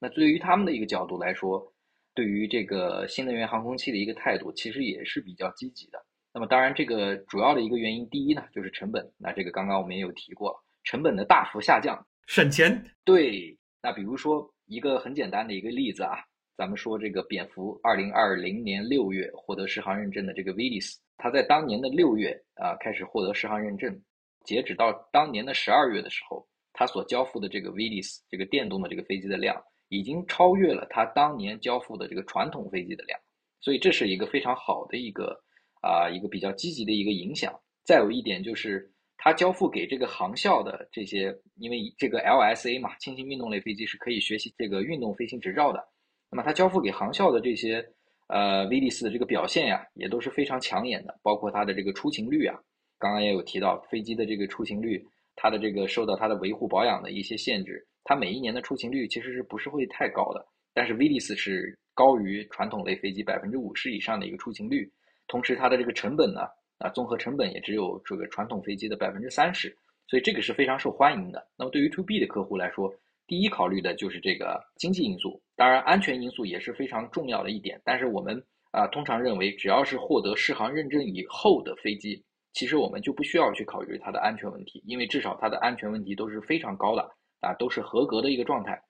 那对于他们的一个角度来说，对于这个新能源航空器的一个态度，其实也是比较积极的。那么当然，这个主要的一个原因，第一呢就是成本。那这个刚刚我们也有提过，成本的大幅下降，省钱。对，那比如说一个很简单的一个例子啊，咱们说这个蝙蝠，二零二零年六月获得适航认证的这个 Vilis，它在当年的六月啊开始获得适航认证，截止到当年的十二月的时候，它所交付的这个 Vilis 这个电动的这个飞机的量，已经超越了它当年交付的这个传统飞机的量，所以这是一个非常好的一个。啊，一个比较积极的一个影响。再有一点就是，它交付给这个航校的这些，因为这个 LSA 嘛，轻型运动类飞机是可以学习这个运动飞行执照的。那么它交付给航校的这些呃 V D 四的这个表现呀，也都是非常抢眼的，包括它的这个出勤率啊。刚刚也有提到飞机的这个出勤率，它的这个受到它的维护保养的一些限制，它每一年的出勤率其实是不是会太高的？但是 V D 四是高于传统类飞机百分之五十以上的一个出勤率。同时，它的这个成本呢，啊，综合成本也只有这个传统飞机的百分之三十，所以这个是非常受欢迎的。那么对于 to B 的客户来说，第一考虑的就是这个经济因素，当然安全因素也是非常重要的一点。但是我们啊，通常认为，只要是获得适航认证以后的飞机，其实我们就不需要去考虑它的安全问题，因为至少它的安全问题都是非常高的啊，都是合格的一个状态。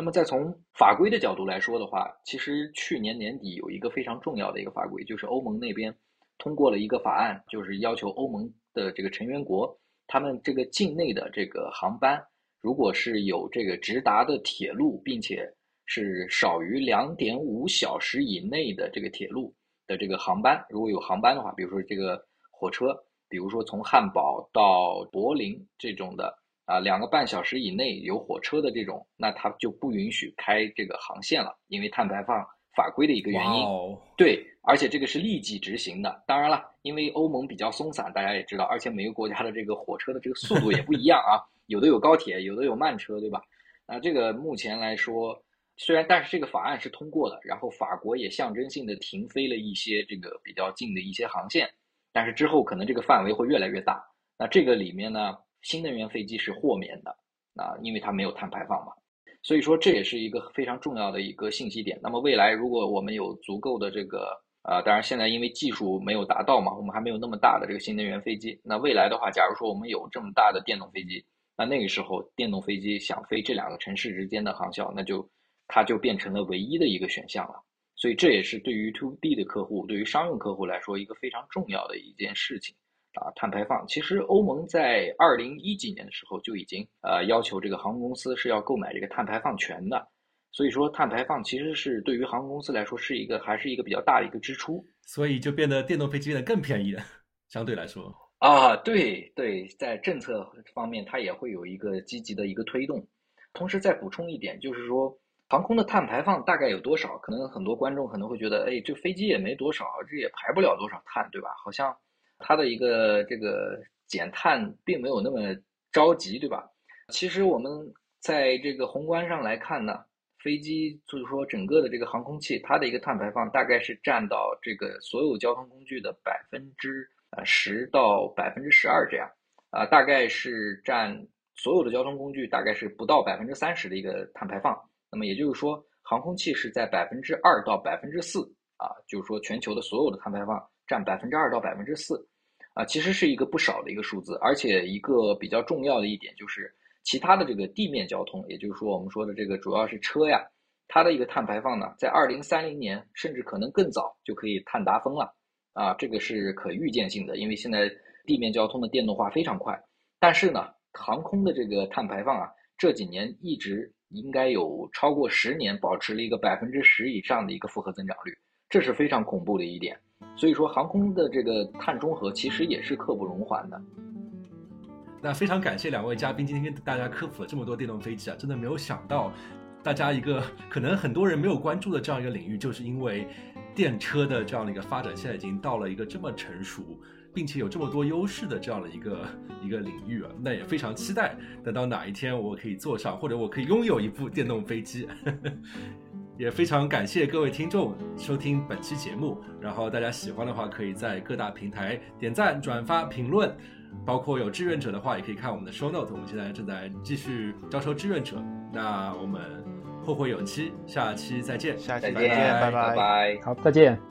那么再从法规的角度来说的话，其实去年年底有一个非常重要的一个法规，就是欧盟那边通过了一个法案，就是要求欧盟的这个成员国，他们这个境内的这个航班，如果是有这个直达的铁路，并且是少于两点五小时以内的这个铁路的这个航班，如果有航班的话，比如说这个火车，比如说从汉堡到柏林这种的。啊，两个半小时以内有火车的这种，那它就不允许开这个航线了，因为碳排放法规的一个原因。对，而且这个是立即执行的。当然了，因为欧盟比较松散，大家也知道，而且每个国家的这个火车的这个速度也不一样啊，有的有高铁，有的有慢车，对吧？那这个目前来说，虽然但是这个法案是通过的，然后法国也象征性的停飞了一些这个比较近的一些航线，但是之后可能这个范围会越来越大。那这个里面呢？新能源飞机是豁免的，啊，因为它没有碳排放嘛，所以说这也是一个非常重要的一个信息点。那么未来如果我们有足够的这个，啊，当然现在因为技术没有达到嘛，我们还没有那么大的这个新能源飞机。那未来的话，假如说我们有这么大的电动飞机，那那个时候电动飞机想飞这两个城市之间的航校，那就它就变成了唯一的一个选项了。所以这也是对于 to B 的客户，对于商用客户来说一个非常重要的一件事情。啊，碳排放其实欧盟在二零一几年的时候就已经呃要求这个航空公司是要购买这个碳排放权的，所以说碳排放其实是对于航空公司来说是一个还是一个比较大的一个支出，所以就变得电动飞机变得更便宜了，相对来说啊，对对，在政策方面它也会有一个积极的一个推动，同时再补充一点就是说航空的碳排放大概有多少？可能很多观众可能会觉得，哎，这飞机也没多少，这也排不了多少碳，对吧？好像。它的一个这个减碳并没有那么着急，对吧？其实我们在这个宏观上来看呢，飞机就是说整个的这个航空器，它的一个碳排放大概是占到这个所有交通工具的百分之呃十到百分之十二这样，啊，大概是占所有的交通工具大概是不到百分之三十的一个碳排放。那么也就是说，航空器是在百分之二到百分之四啊，就是说全球的所有的碳排放占百分之二到百分之四。啊，其实是一个不少的一个数字，而且一个比较重要的一点就是，其他的这个地面交通，也就是说我们说的这个主要是车呀，它的一个碳排放呢，在二零三零年甚至可能更早就可以碳达峰了。啊，这个是可预见性的，因为现在地面交通的电动化非常快。但是呢，航空的这个碳排放啊，这几年一直应该有超过十年保持了一个百分之十以上的一个复合增长率，这是非常恐怖的一点。所以说，航空的这个碳中和其实也是刻不容缓的。那非常感谢两位嘉宾今天跟大家科普了这么多电动飞机啊，真的没有想到，大家一个可能很多人没有关注的这样一个领域，就是因为电车的这样的一个发展，现在已经到了一个这么成熟，并且有这么多优势的这样的一个一个领域啊。那也非常期待，等到哪一天我可以坐上，或者我可以拥有一部电动飞机。[LAUGHS] 也非常感谢各位听众收听本期节目，然后大家喜欢的话，可以在各大平台点赞、转发、评论，包括有志愿者的话，也可以看我们的 show note。我们现在正在继续招收志愿者，那我们后会有期，下期再见，下期再见，拜拜拜，好，再见。